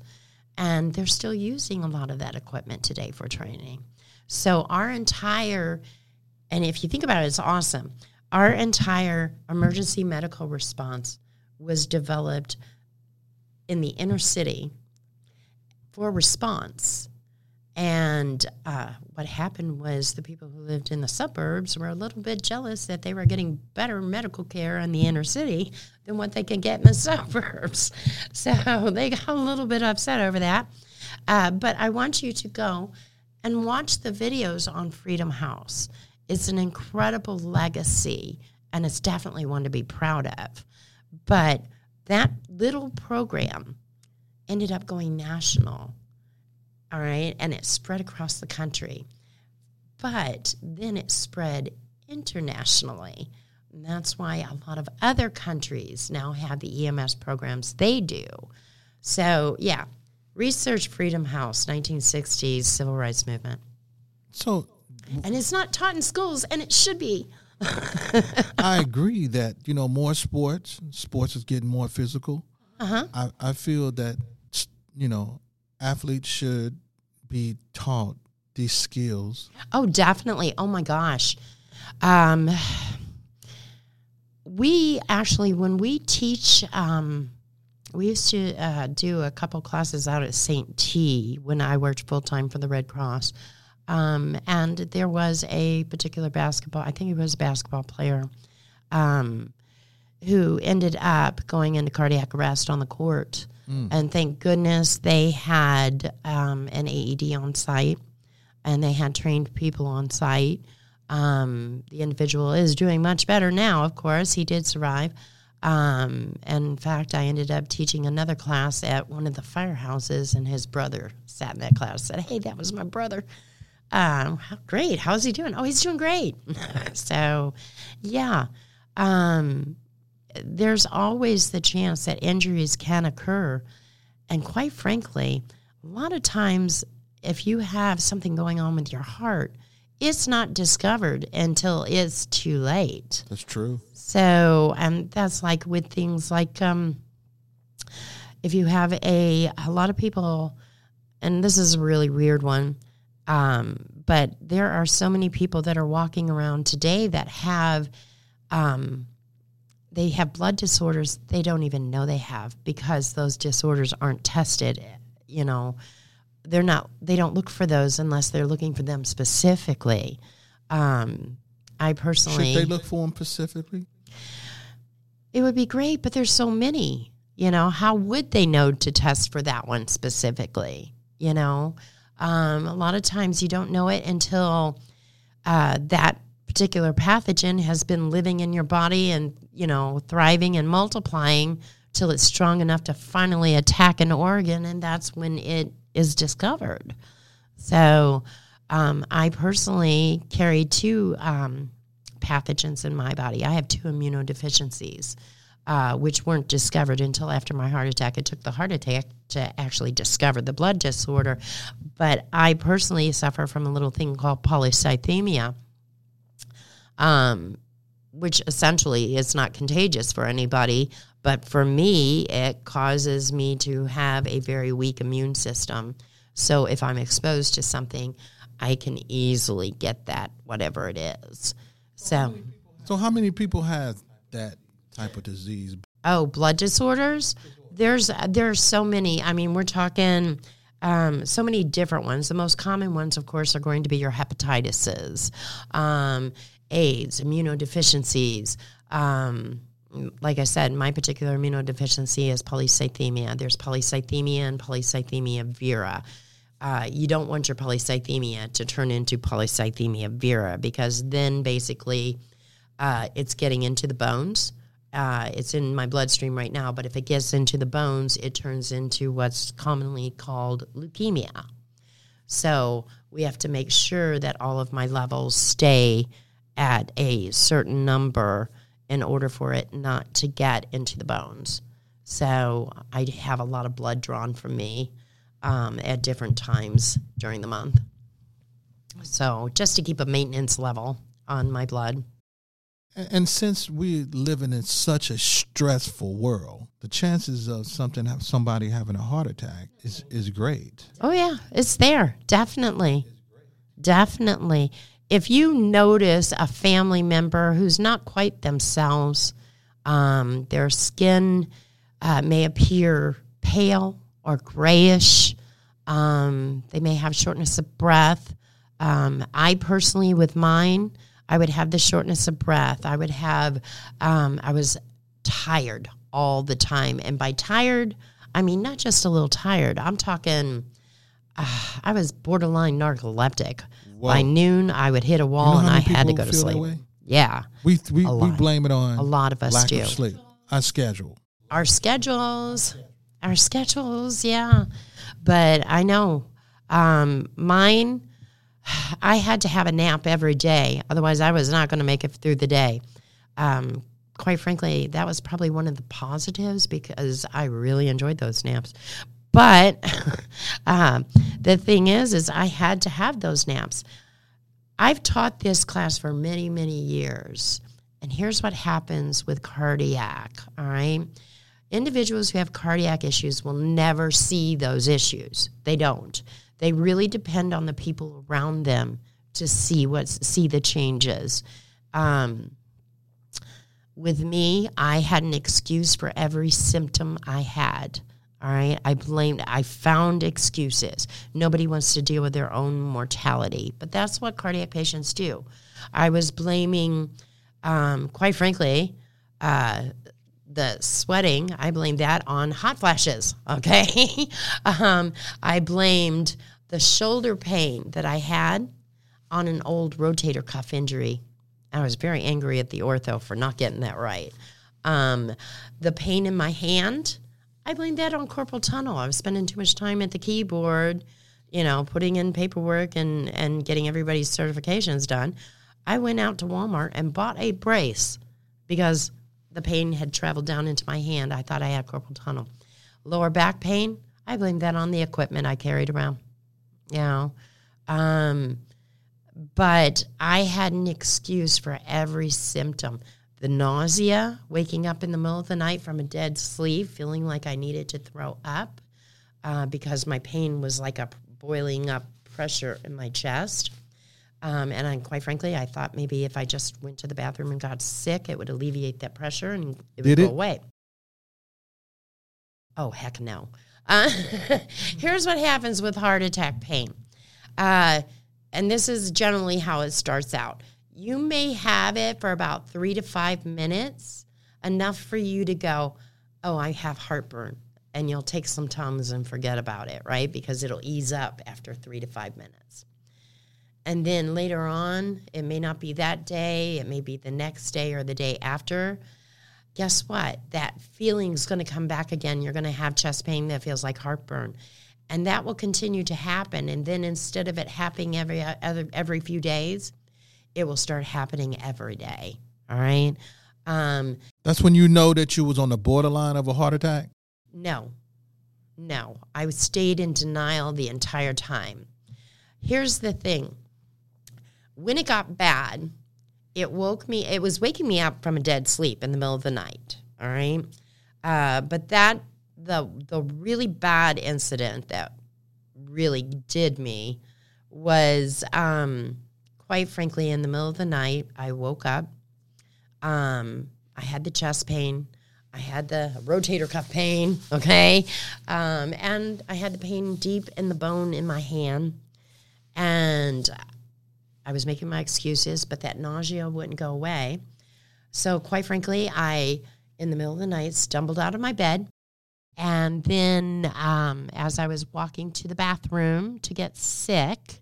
And they're still using a lot of that equipment today for training. So, our entire, and if you think about it, it's awesome. Our entire emergency medical response was developed in the inner city for response. And uh, what happened was the people who lived in the suburbs were a little bit jealous that they were getting better medical care in the inner city than what they could get in the [laughs] suburbs. So they got a little bit upset over that. Uh, but I want you to go and watch the videos on Freedom House. It's an incredible legacy, and it's definitely one to be proud of. But that little program ended up going national All right. And it spread across the country. But then it spread internationally. And that's why a lot of other countries now have the EMS programs they do. So, yeah, Research Freedom House, 1960s civil rights movement. So And it's not taught in schools, and it should be. [laughs] I agree that you know more sports. Sports is getting more physical. Uh-huh. I I feel that you know athletes should be taught these skills. Oh, definitely. Oh my gosh. Um, [sighs] we actually, when we teach, um, we used to uh, do a couple classes out at St. T when I worked full time for the Red Cross. Um, and there was a particular basketball, I think he was a basketball player, um, who ended up going into cardiac arrest on the court. And thank goodness they had um, an AED on site and they had trained people on site. Um, the individual is doing much better now, of course. He did survive. Um, and in fact, I ended up teaching another class at one of the firehouses, and his brother sat in that class. Said, "Hey, that was my brother. Um, how great! How's he doing? Oh, he's doing great." [laughs] so, yeah, um, there's always the chance that injuries can occur, and quite frankly, a lot of times, if you have something going on with your heart, it's not discovered until it's too late. That's true. So, and that's like with things like um, if you have a a lot of people, and this is a really weird one, um, but there are so many people that are walking around today that have, um, they have blood disorders they don't even know they have because those disorders aren't tested. You know, they're not they don't look for those unless they're looking for them specifically. Um, I personally Should they look for them specifically? it would be great, but there's so many. You know, how would they know to test for that one specifically? You know, um, a lot of times you don't know it until uh, that particular pathogen has been living in your body and, you know, thriving and multiplying till it's strong enough to finally attack an organ, and that's when it is discovered. So, um, I personally carry two um, pathogens in my body. I have two immunodeficiencies, uh, which weren't discovered until after my heart attack. It took the heart attack to actually discover the blood disorder. But I personally suffer from a little thing called polycythemia, um, which essentially is not contagious for anybody. But for me, it causes me to have a very weak immune system. So if I'm exposed to something, I can easily get that, whatever it is. So, So how many people have that type of disease? oh, blood disorders. There's there's so many. I mean, we're talking um, so many different ones. The most common ones, of course, are going to be your hepatitises, um, AIDS, immunodeficiencies. Um, like I said, my particular immunodeficiency is polycythemia. There's polycythemia and polycythemia vera. Uh, you don't want your polycythemia to turn into polycythemia vera because then basically uh, it's getting into the bones. Uh, it's in my bloodstream right now, but if it gets into the bones, it turns into what's commonly called leukemia. So we have to make sure that all of my levels stay at a certain number in order for it not to get into the bones. So I have a lot of blood drawn from me um, at different times during the month. So just to keep a maintenance level on my blood. And, since we're living in such a stressful world, the chances of something somebody having a heart attack is is great. Oh yeah, it's there. Definitely. Definitely. If you notice a family member who's not quite themselves, um, their skin uh, may appear pale or grayish. Um, they may have shortness of breath. Um, I personally, with mine, I would have the shortness of breath. I would have, um, I was tired all the time. And by tired, I mean not just a little tired. I'm talking, uh, I was borderline narcoleptic. By noon, I would hit a You wall know and I had to go to sleep. Yeah, We we, we blame it on a lot of us lack do. of sleep. Our schedule. our schedules, our schedules, yeah. But I know Um, mine, I had to have a nap every day. Otherwise, I was not going to make it through the day. Um, quite frankly, that was probably one of the positives because I really enjoyed those naps. But [laughs] uh, the thing is, is I had to have those naps. I've taught this class for many, many years. And here's what happens with cardiac, all right? Individuals who have cardiac issues will never see those issues. They don't. They really depend on the people around them to see what see the changes. Um, with me, I had an excuse for every symptom I had. All right. I blamed, I found excuses. Nobody wants to deal with their own mortality, but that's what cardiac patients do. I was blaming, um, quite frankly, uh, the sweating, I blamed that on hot flashes. [laughs] Okay. um, I blamed the shoulder pain that I had on an old rotator cuff injury. I was very angry at the ortho for not getting that right. Um, the pain in my hand, I blamed that on carpal tunnel. I was spending too much time at the keyboard, you know, putting in paperwork and, and getting everybody's certifications done. I went out to Walmart and bought a brace because the pain had traveled down into my hand. I thought I had carpal tunnel. Lower back pain, I blamed that on the equipment I carried around. You know, um, but I had an excuse for every symptom. The nausea, waking up in the middle of the night from a dead sleep, feeling like I needed to throw up uh, because my pain was like a boiling up pressure in my chest. Um, and I, quite frankly, I thought maybe if I just went to the bathroom and got sick, it would alleviate that pressure and it would Did go it? away. Oh, heck no. Uh, [laughs] here's what happens with heart attack pain. Uh, and this is generally how it starts out. You may have it for about three to five minutes, enough for you to go, Oh, I have heartburn. And you'll take some Tums and forget about it, right? Because it'll ease up after three to five minutes. And then later on, it may not be that day, it may be the next day or the day after. Guess what? That feeling's going to come back again. You're going to have chest pain that feels like heartburn. And that will continue to happen. And then instead of it happening every other every few days, it will start happening every day. All right. Um, That's when you know that you was on the borderline of a heart attack. no, no. I stayed in denial the entire time. Here's the thing when it got bad, it woke me, it was waking me up from a dead sleep in the middle of the night. All right. Uh, but that, the, the really bad incident that really did me was, um, quite frankly, in the middle of the night, I woke up. Um, I had the chest pain. I had the rotator cuff pain, [laughs] okay? Um, and I had the pain deep in the bone in my hand. And I was making my excuses, but that nausea wouldn't go away. So, quite frankly, I, in the middle of the night, stumbled out of my bed. And then, um, as I was walking to the bathroom to get sick,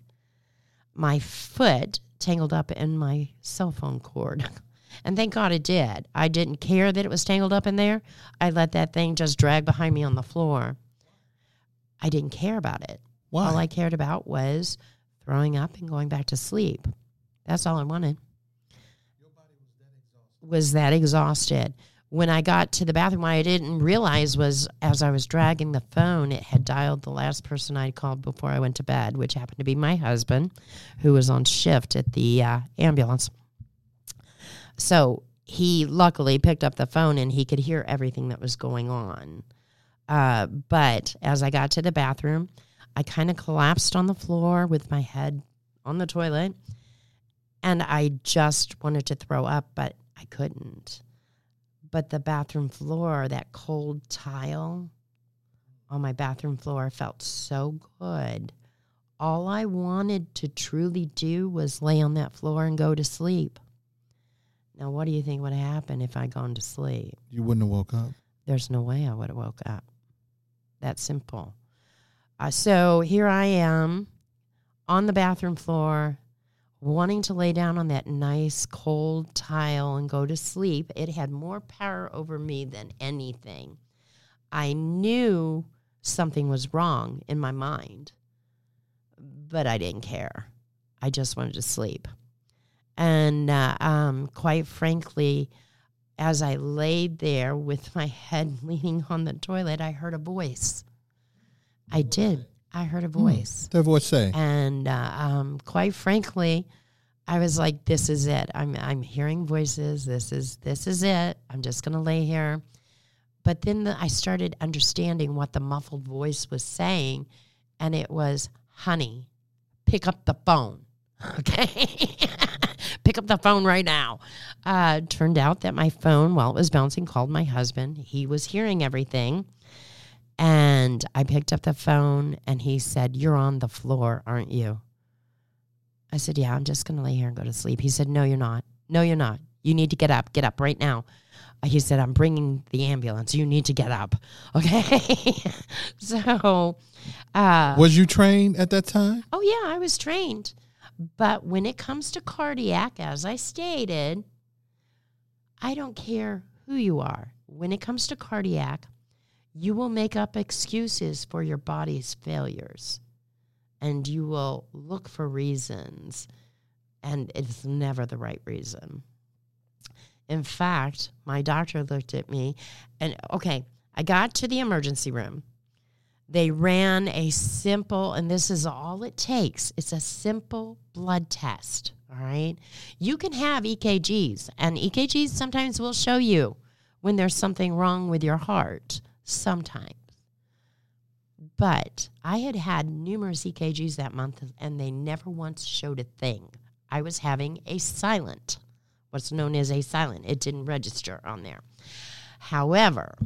my foot tangled up in my cell phone cord. [laughs] And thank God it did. I didn't care that it was tangled up in there. I let that thing just drag behind me on the floor. I didn't care about it. Why? All I cared about was throwing up and going back to sleep. That's all I wanted. Was that exhausted? When I got to the bathroom, what I didn't realize was as I was dragging the phone, it had dialed the last person I'd called before I went to bed, which happened to be my husband, who was on shift at the uh, ambulance. So he luckily picked up the phone and he could hear everything that was going on. Uh, but as I got to the bathroom, I kind of collapsed on the floor with my head on the toilet. And I just wanted to throw up, but I couldn't. But the bathroom floor, that cold tile on my bathroom floor felt so good. All I wanted to truly do was lay on that floor and go to sleep. Now, what do you think would happen if I'd gone to sleep? You wouldn't have woke up. There's no way I would have woke up. That simple. Uh, so here I am on the bathroom floor, wanting to lay down on that nice cold tile and go to sleep. It had more power over me than anything. I knew something was wrong in my mind. but I didn't care. I just wanted to sleep. And uh, um, quite frankly, as I laid there with my [laughs] head leaning on the toilet, I heard a voice. I did. I heard a voice. Their voice say. And uh, um, quite frankly, I was like, "This is it. I'm I'm hearing voices. This is this is it. I'm just gonna lay here." But then the, I started understanding what the muffled voice was saying, and it was, "Honey, pick up the phone." [laughs] Okay, [laughs] pick up the phone right now. Uh, turned out that my phone, while it was bouncing, called my husband. He was hearing everything. And I picked up the phone and he said, You're on the floor, aren't you? I said, Yeah, I'm just going to lay here and go to sleep. He said, No, you're not. No, you're not. You need to get up. Get up right now. He said, I'm bringing the ambulance. You need to get up. [laughs] Okay. [laughs] so, uh, Was you trained at that time? oh, yeah, I was trained. But when it comes to cardiac, as I stated, I don't care who you are. When it comes to cardiac, you will make up excuses for your body's failures and you will look for reasons, and it's never the right reason. In fact, my doctor looked at me and, okay, I got to the emergency room. They ran a simple, and this is all it takes it's a simple blood test. All right. You can have EKGs, and EKGs sometimes will show you when there's something wrong with your heart, sometimes. But I had had numerous EKGs that month, and they never once showed a thing. I was having a silent, what's known as a silent. It didn't register on there. However,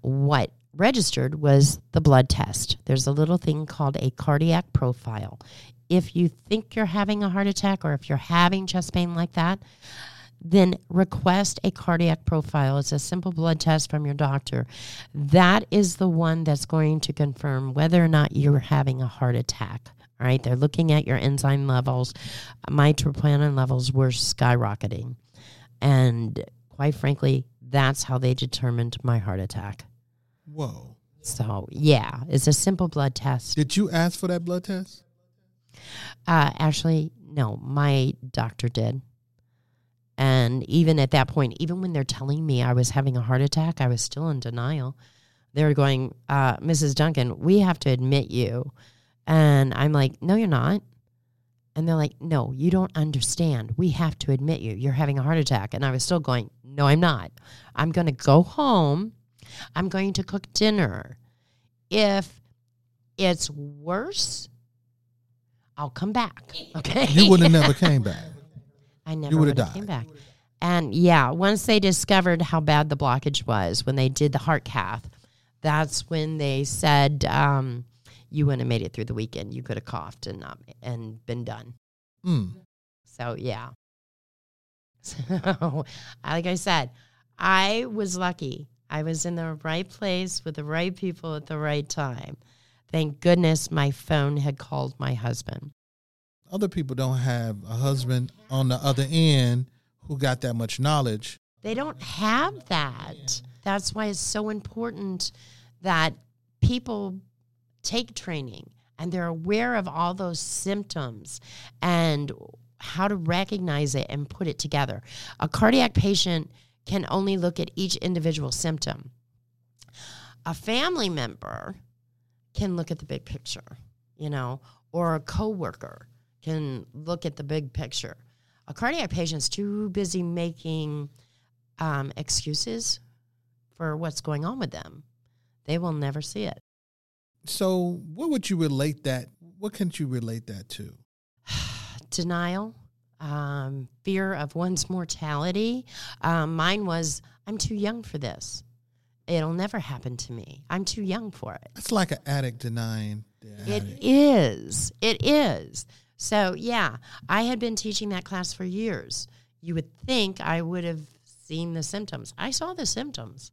what registered was the blood test. There's a little thing called a cardiac profile. If you think you're having a heart attack or if you're having chest pain like that, then request a cardiac profile. It's a simple blood test from your doctor. That is the one that's going to confirm whether or not you're having a heart attack. All right, they're looking at your enzyme levels. My troponin levels were skyrocketing. And quite frankly, that's how they determined my heart attack. Whoa. So, yeah, it's a simple blood test. Did you ask for that blood test? Uh, actually, no, my doctor did. And even at that point, even when they're telling me I was having a heart attack, I was still in denial. They were going, uh, Mrs. Duncan, we have to admit you. And I'm like, no, you're not. And they're like, no, you don't understand. We have to admit you. You're having a heart attack. And I was still going, no, I'm not. I'm going to go home. I'm going to cook dinner. If it's worse, I'll come back. Okay. You would have never came back. [laughs] I never would have died. came back. And yeah, once they discovered how bad the blockage was, when they did the heart cath, that's when they said um, you wouldn't have made it through the weekend. You could have coughed and not, and been done. Mm. So yeah. [laughs] So like I said, I was lucky. I was in the right place with the right people at the right time. Thank goodness my phone had called my husband. Other people don't have a husband on the other end who got that much knowledge. They don't have that. That's why it's so important that people take training and they're aware of all those symptoms and how to recognize it and put it together. A cardiac patient can only look at each individual symptom. A family member can look at the big picture, you know, or a coworker can look at the big picture. A cardiac patient's too busy making um, excuses for what's going on with them. They will never see it. So, what would you relate that? What can you relate that to? [sighs] Denial, um, fear of one's mortality. Um, mine was, I'm too young for this. It'll never happen to me. I'm too young for it. It's like an addict denying It addict. is. It is. So, yeah, I had been teaching that class for years. You would think I would have seen the symptoms. I saw the symptoms,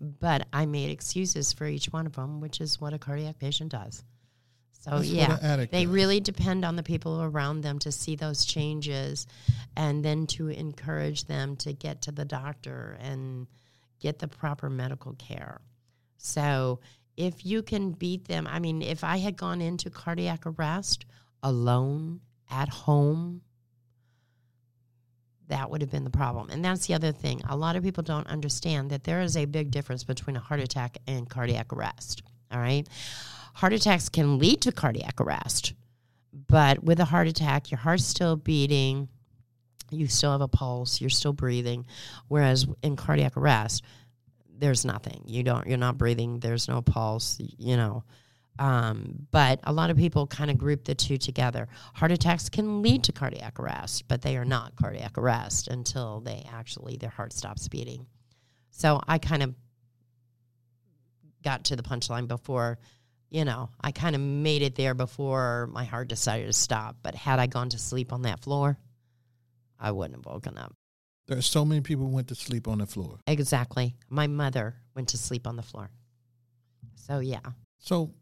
but I made excuses for each one of them, which is what a cardiac patient does. So, That's yeah, they really depend on the people around them to see those changes and then to encourage them to get to the doctor and get the proper medical care. So, if you can beat them, I mean, if I had gone into cardiac arrest alone at home, that would have been the problem. And that's the other thing. A lot of people don't understand that there is a big difference between a heart attack and cardiac arrest. All right. Heart attacks can lead to cardiac arrest, but with a heart attack, your heart's still beating, you still have a pulse, you're still breathing. Whereas in cardiac arrest, there's nothing. You don't you're not breathing, there's no pulse, you know. Um, but a lot of people kind of group the two together. Heart attacks can lead to cardiac arrest, but they are not cardiac arrest until they actually their heart stops beating. So I kind of got to the punchline before, you know, I kind of made it there before my heart decided to stop. But had I gone to sleep on that floor, I wouldn't have woken up. There are so many people who went to sleep on the floor. Exactly. My mother went to sleep on the floor. So yeah. So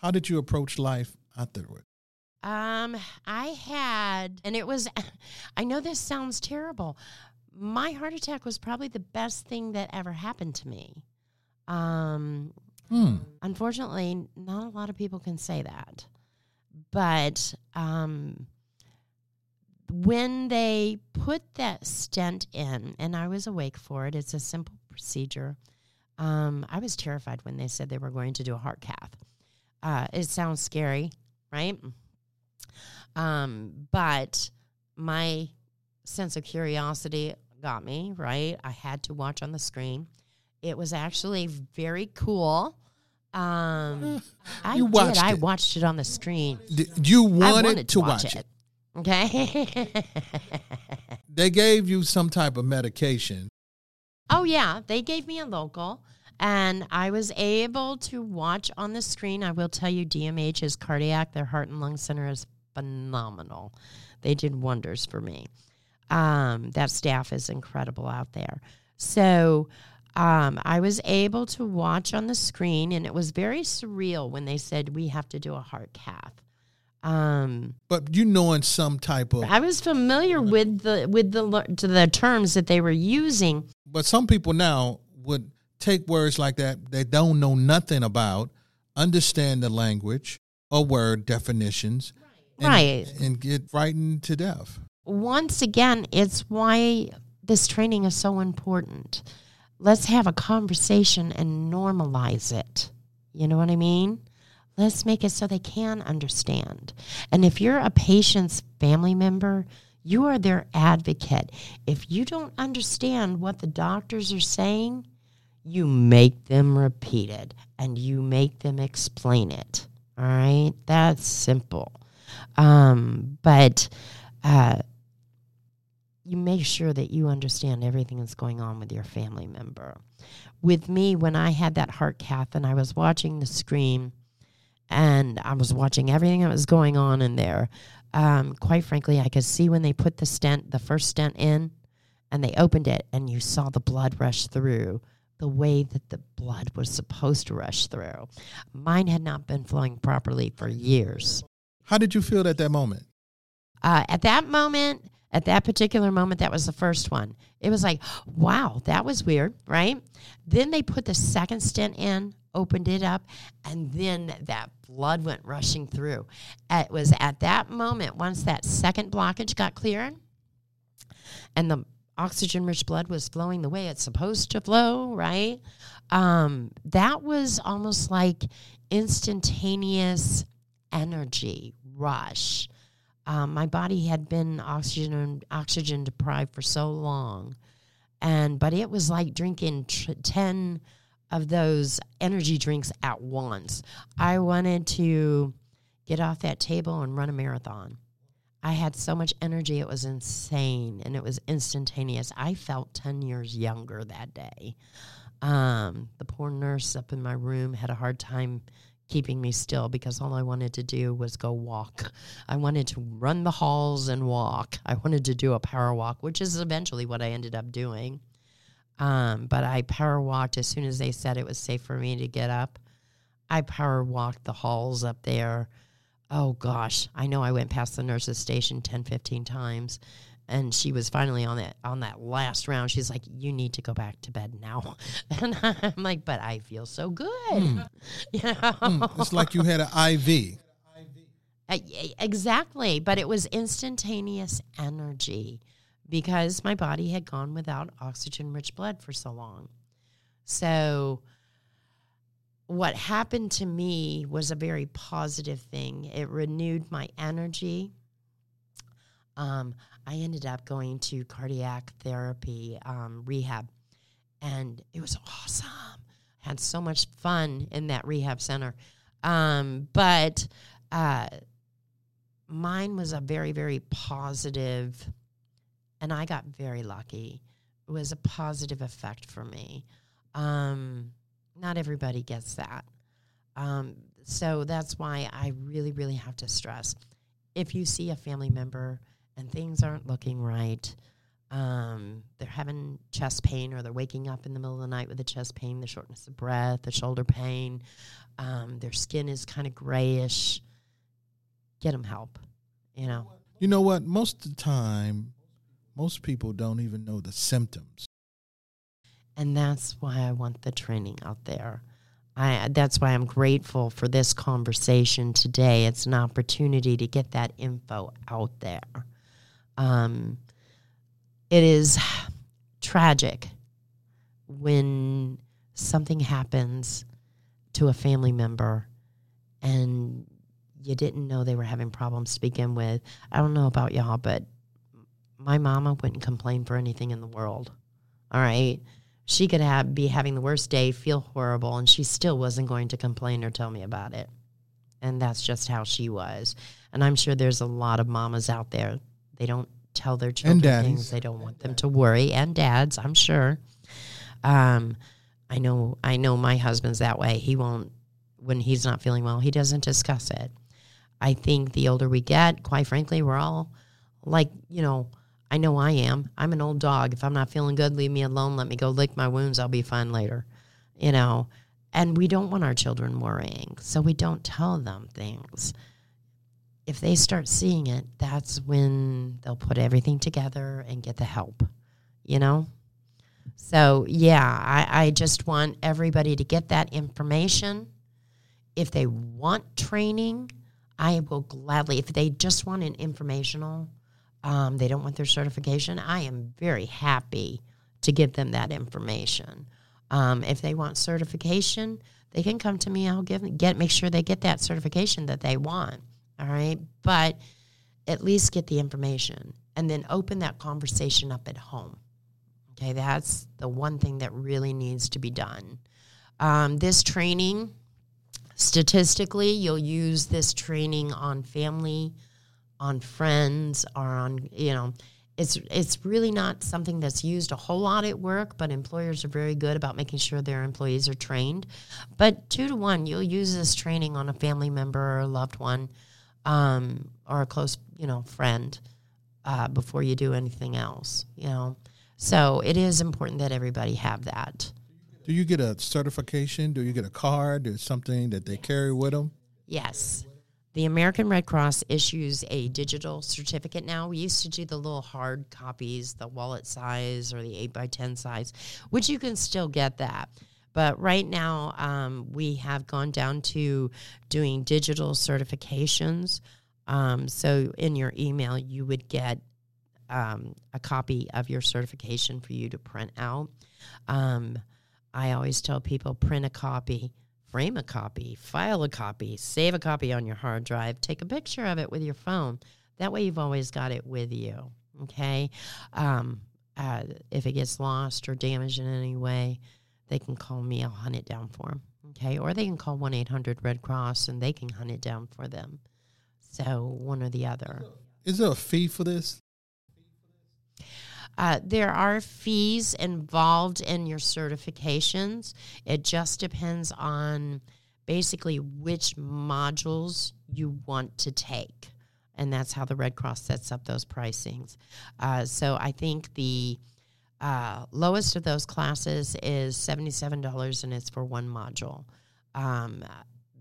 how did you approach life afterward? Um, I had, and it was, [laughs] I know this sounds terrible. My heart attack was probably the best thing that ever happened to me. Um, Hmm. unfortunately, not a lot of people can say that. But um, when they put that stent in, and I was awake for it, it's a simple procedure. Um, I was terrified when they said they were going to do a heart cath. Uh, it sounds scary, right? Um, but my sense of curiosity got me, right? I had to watch on the screen. It was actually very cool. Um, [laughs] I You did. watched I it. watched it on the screen. Did you I wanted, wanted to watch it. Okay. They gave you some type of medication. oh yeah, they gave me a local, and I was able to watch on the screen. I will tell you, DMH is cardiac. Their heart and lung center is phenomenal. They did wonders for me. Um, that staff is incredible out there. So um, I was able to watch on the screen, and it was very surreal when they said we have to do a heart cath. Um, But you knowing some type of I was familiar with the with the to the terms that they were using. but some people now would take words like that they don't know nothing about, understand the language or word definitions, and, Right. and get frightened to death. Once again, it's why this training is so important. Let's have a conversation and normalize it. You know what I mean? Let's make it so they can understand. And if you're a patient's family member, you are their advocate. If you don't understand what the doctors are saying, you make them repeat it and you make them explain it. All right? That's simple. Um, but uh, you make sure that you understand everything that's going on with your family member. With me, when I had that heart cath and I was watching the screen and I was watching everything that was going on in there, um, quite frankly, I could see when they put the stent, the first stent in, and they opened it, and you saw the blood rush through the way that the blood was supposed to rush through. Mine had not been flowing properly for years. How did you feel at that moment? Uh, at that moment, at that particular moment, that was the first one. It was like, wow, that was weird, right? Then they put the second stent in, opened it up, and then that blood went rushing through. It was at that moment, once that second blockage got cleared, and the oxygen rich blood was flowing the way it's supposed to flow, right? Um, that was almost like instantaneous energy rush. Um, my body had been oxygen oxygen deprived for so long, and but it was like drinking tr- ten of those energy drinks at once. I wanted to get off that table and run a marathon. I had so much energy, it was insane and it was instantaneous. I felt 10 years younger that day. Um, the poor nurse up in my room had a hard time keeping me still because all I wanted to do was go walk. I wanted to run the halls and walk. I wanted to do a power walk, which is eventually what I ended up doing. Um, but I power walked as soon as they said it was safe for me to get up. I power walked the halls up there. Oh gosh, I know I went past the nurse's station 10, 15 times. and she was finally on that on that last round. She's like, "You need to go back to bed now," [laughs] and I'm like, "But I feel so good." Mm. [laughs] You know, Mm, it's like you had an IV. Uh, exactly. But it was instantaneous energy because my body had gone without oxygen rich blood for so long. So, what happened to me was a very positive thing. It renewed my energy. Um, I ended up going to cardiac therapy um, rehab, and it was awesome. Had so much fun in that rehab center. Um, but uh, mine was a very, very positive, and I got very lucky. It was a positive effect for me. Um, not everybody gets that. Um, so that's why I really, really have to stress if you see a family member and things aren't looking right, um, they're having chest pain or they're waking up in the middle of the night with a chest pain, the shortness of breath, the shoulder pain, um, their skin is kind of grayish, get them help, you know. You know what? Most of the time, most people don't even know the symptoms. And that's why I want the training out there. I that's why I'm grateful for this conversation today. It's an opportunity to get that info out there. Um, it is tragic when something happens to a family member and you didn't know they were having problems to begin with. I don't know about y'all, but my mama wouldn't complain for anything in the world. All right. She could have be having the worst day, feel horrible, and she still wasn't going to complain or tell me about it. And that's just how she was. And I'm sure there's a lot of mamas out there. They don't tell their children things they don't want them to worry, and dads, I'm sure. Um, I know I know my husband's that way. He won't when he's not feeling well, he doesn't discuss it. I think the older we get, quite frankly, we're all like, you know, I know I am. I'm an old dog. If I'm not feeling good, leave me alone. Let me go lick my wounds. I'll be fine later. You know, and we don't want our children worrying, so we don't tell them things. If they start seeing it, that's when they'll put everything together and get the help, you know? So, yeah, I, I just want everybody to get that information. If they want training, I will gladly, if they just want an informational, um, they don't want their certification, I am very happy to give them that information. Um, if they want certification, they can come to me. I'll give get make sure they get that certification that they want. All right, but at least get the information and then open that conversation up at home. Okay, that's the one thing that really needs to be done. Um, this training, statistically, you'll use this training on family, on friends, or on you know, it's it's really not something that's used a whole lot at work. But employers are very good about making sure their employees are trained. But two to one, you'll use this training on a family member or a loved one, um, or a close you know friend uh, before you do anything else. You know. So it is important that everybody have that. Do you get a certification? Do you get a card? Or something that they carry with them? Yes. The American Red Cross issues a digital certificate now. We used to do the little hard copies, the wallet size or the 8 by 10 size, which you can still get that. But right now, um, we have gone down to doing digital certifications. Um, so in your email, you would get um, a copy of your certification for you to print out. Um, I always tell people print a copy, frame a copy, file a copy, save a copy on your hard drive, take a picture of it with your phone. That way, you've always got it with you. Okay. Um, uh, if it gets lost or damaged in any way, they can call me. I'll hunt it down for them. Okay. Or they can call 1 800 Red Cross and they can hunt it down for them. So, one or the other. Is there a fee for this? Uh, there are fees involved in your certifications. It just depends on basically which modules you want to take. And that's how the Red Cross sets up those pricings. Uh, so I think the uh, lowest of those classes is $77 and it's for one module. Um,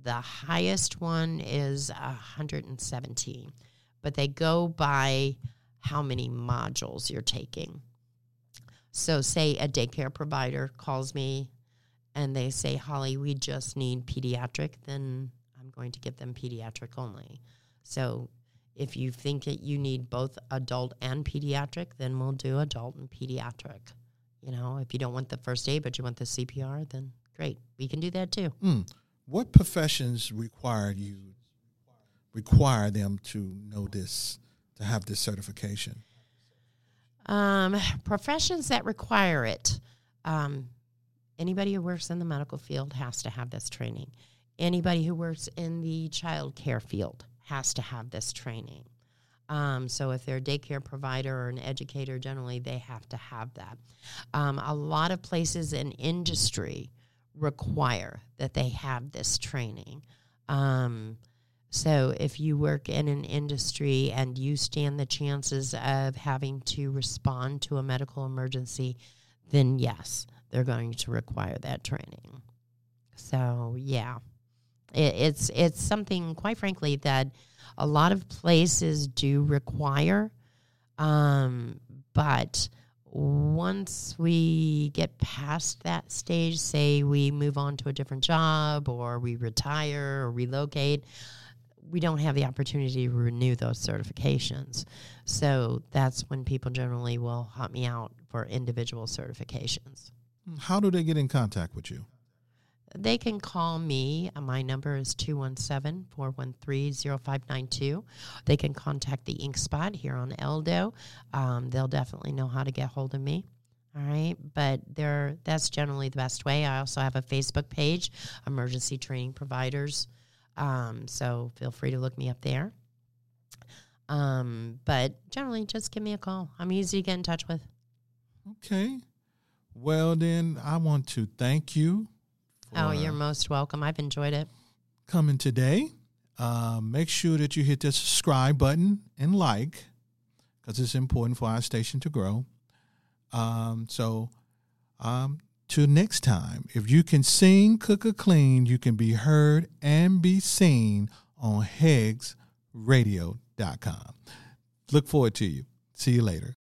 the highest one is 117 but they go by how many modules you're taking. So, say a daycare provider calls me and they say, Holly, we just need pediatric, then I'm going to give them pediatric only. So, if you think that you need both adult and pediatric, then we'll do adult and pediatric. You know, if you don't want the first aid, but you want the CPR, then great, we can do that too. Mm. What professions require you require them to know this to have this certification? Um, professions that require it. Um, anybody who works in the medical field has to have this training. Anybody who works in the child care field has to have this training. Um, so if they're a daycare provider or an educator, generally they have to have that. Um, a lot of places in industry require that they have this training. Um, so if you work in an industry and you stand the chances of having to respond to a medical emergency, then yes, they're going to require that training. So yeah, it, it's it's something quite frankly that a lot of places do require, um, but once we get past that stage, say we move on to a different job or we retire or relocate, we don't have the opportunity to renew those certifications. So that's when people generally will hunt me out for individual certifications. How do they get in contact with you? They can call me. My number is 217 413 0592. They can contact the Ink Spot here on Eldo. Um, they'll definitely know how to get hold of me. All right, but they that's generally the best way. I also have a Facebook page, Emergency Training Providers. Um, so feel free to look me up there. Um, but generally, just give me a call. I'm easy to get in touch with. Okay. Well, then I want to thank you. Oh, you're most welcome. I've enjoyed it. Coming today. Uh, make sure that you hit the subscribe button and like because it's important for our station to grow. Um, so, um, till next time, if you can sing, cook, or clean, you can be heard and be seen on HEGSradio.com. Look forward to you. See you later.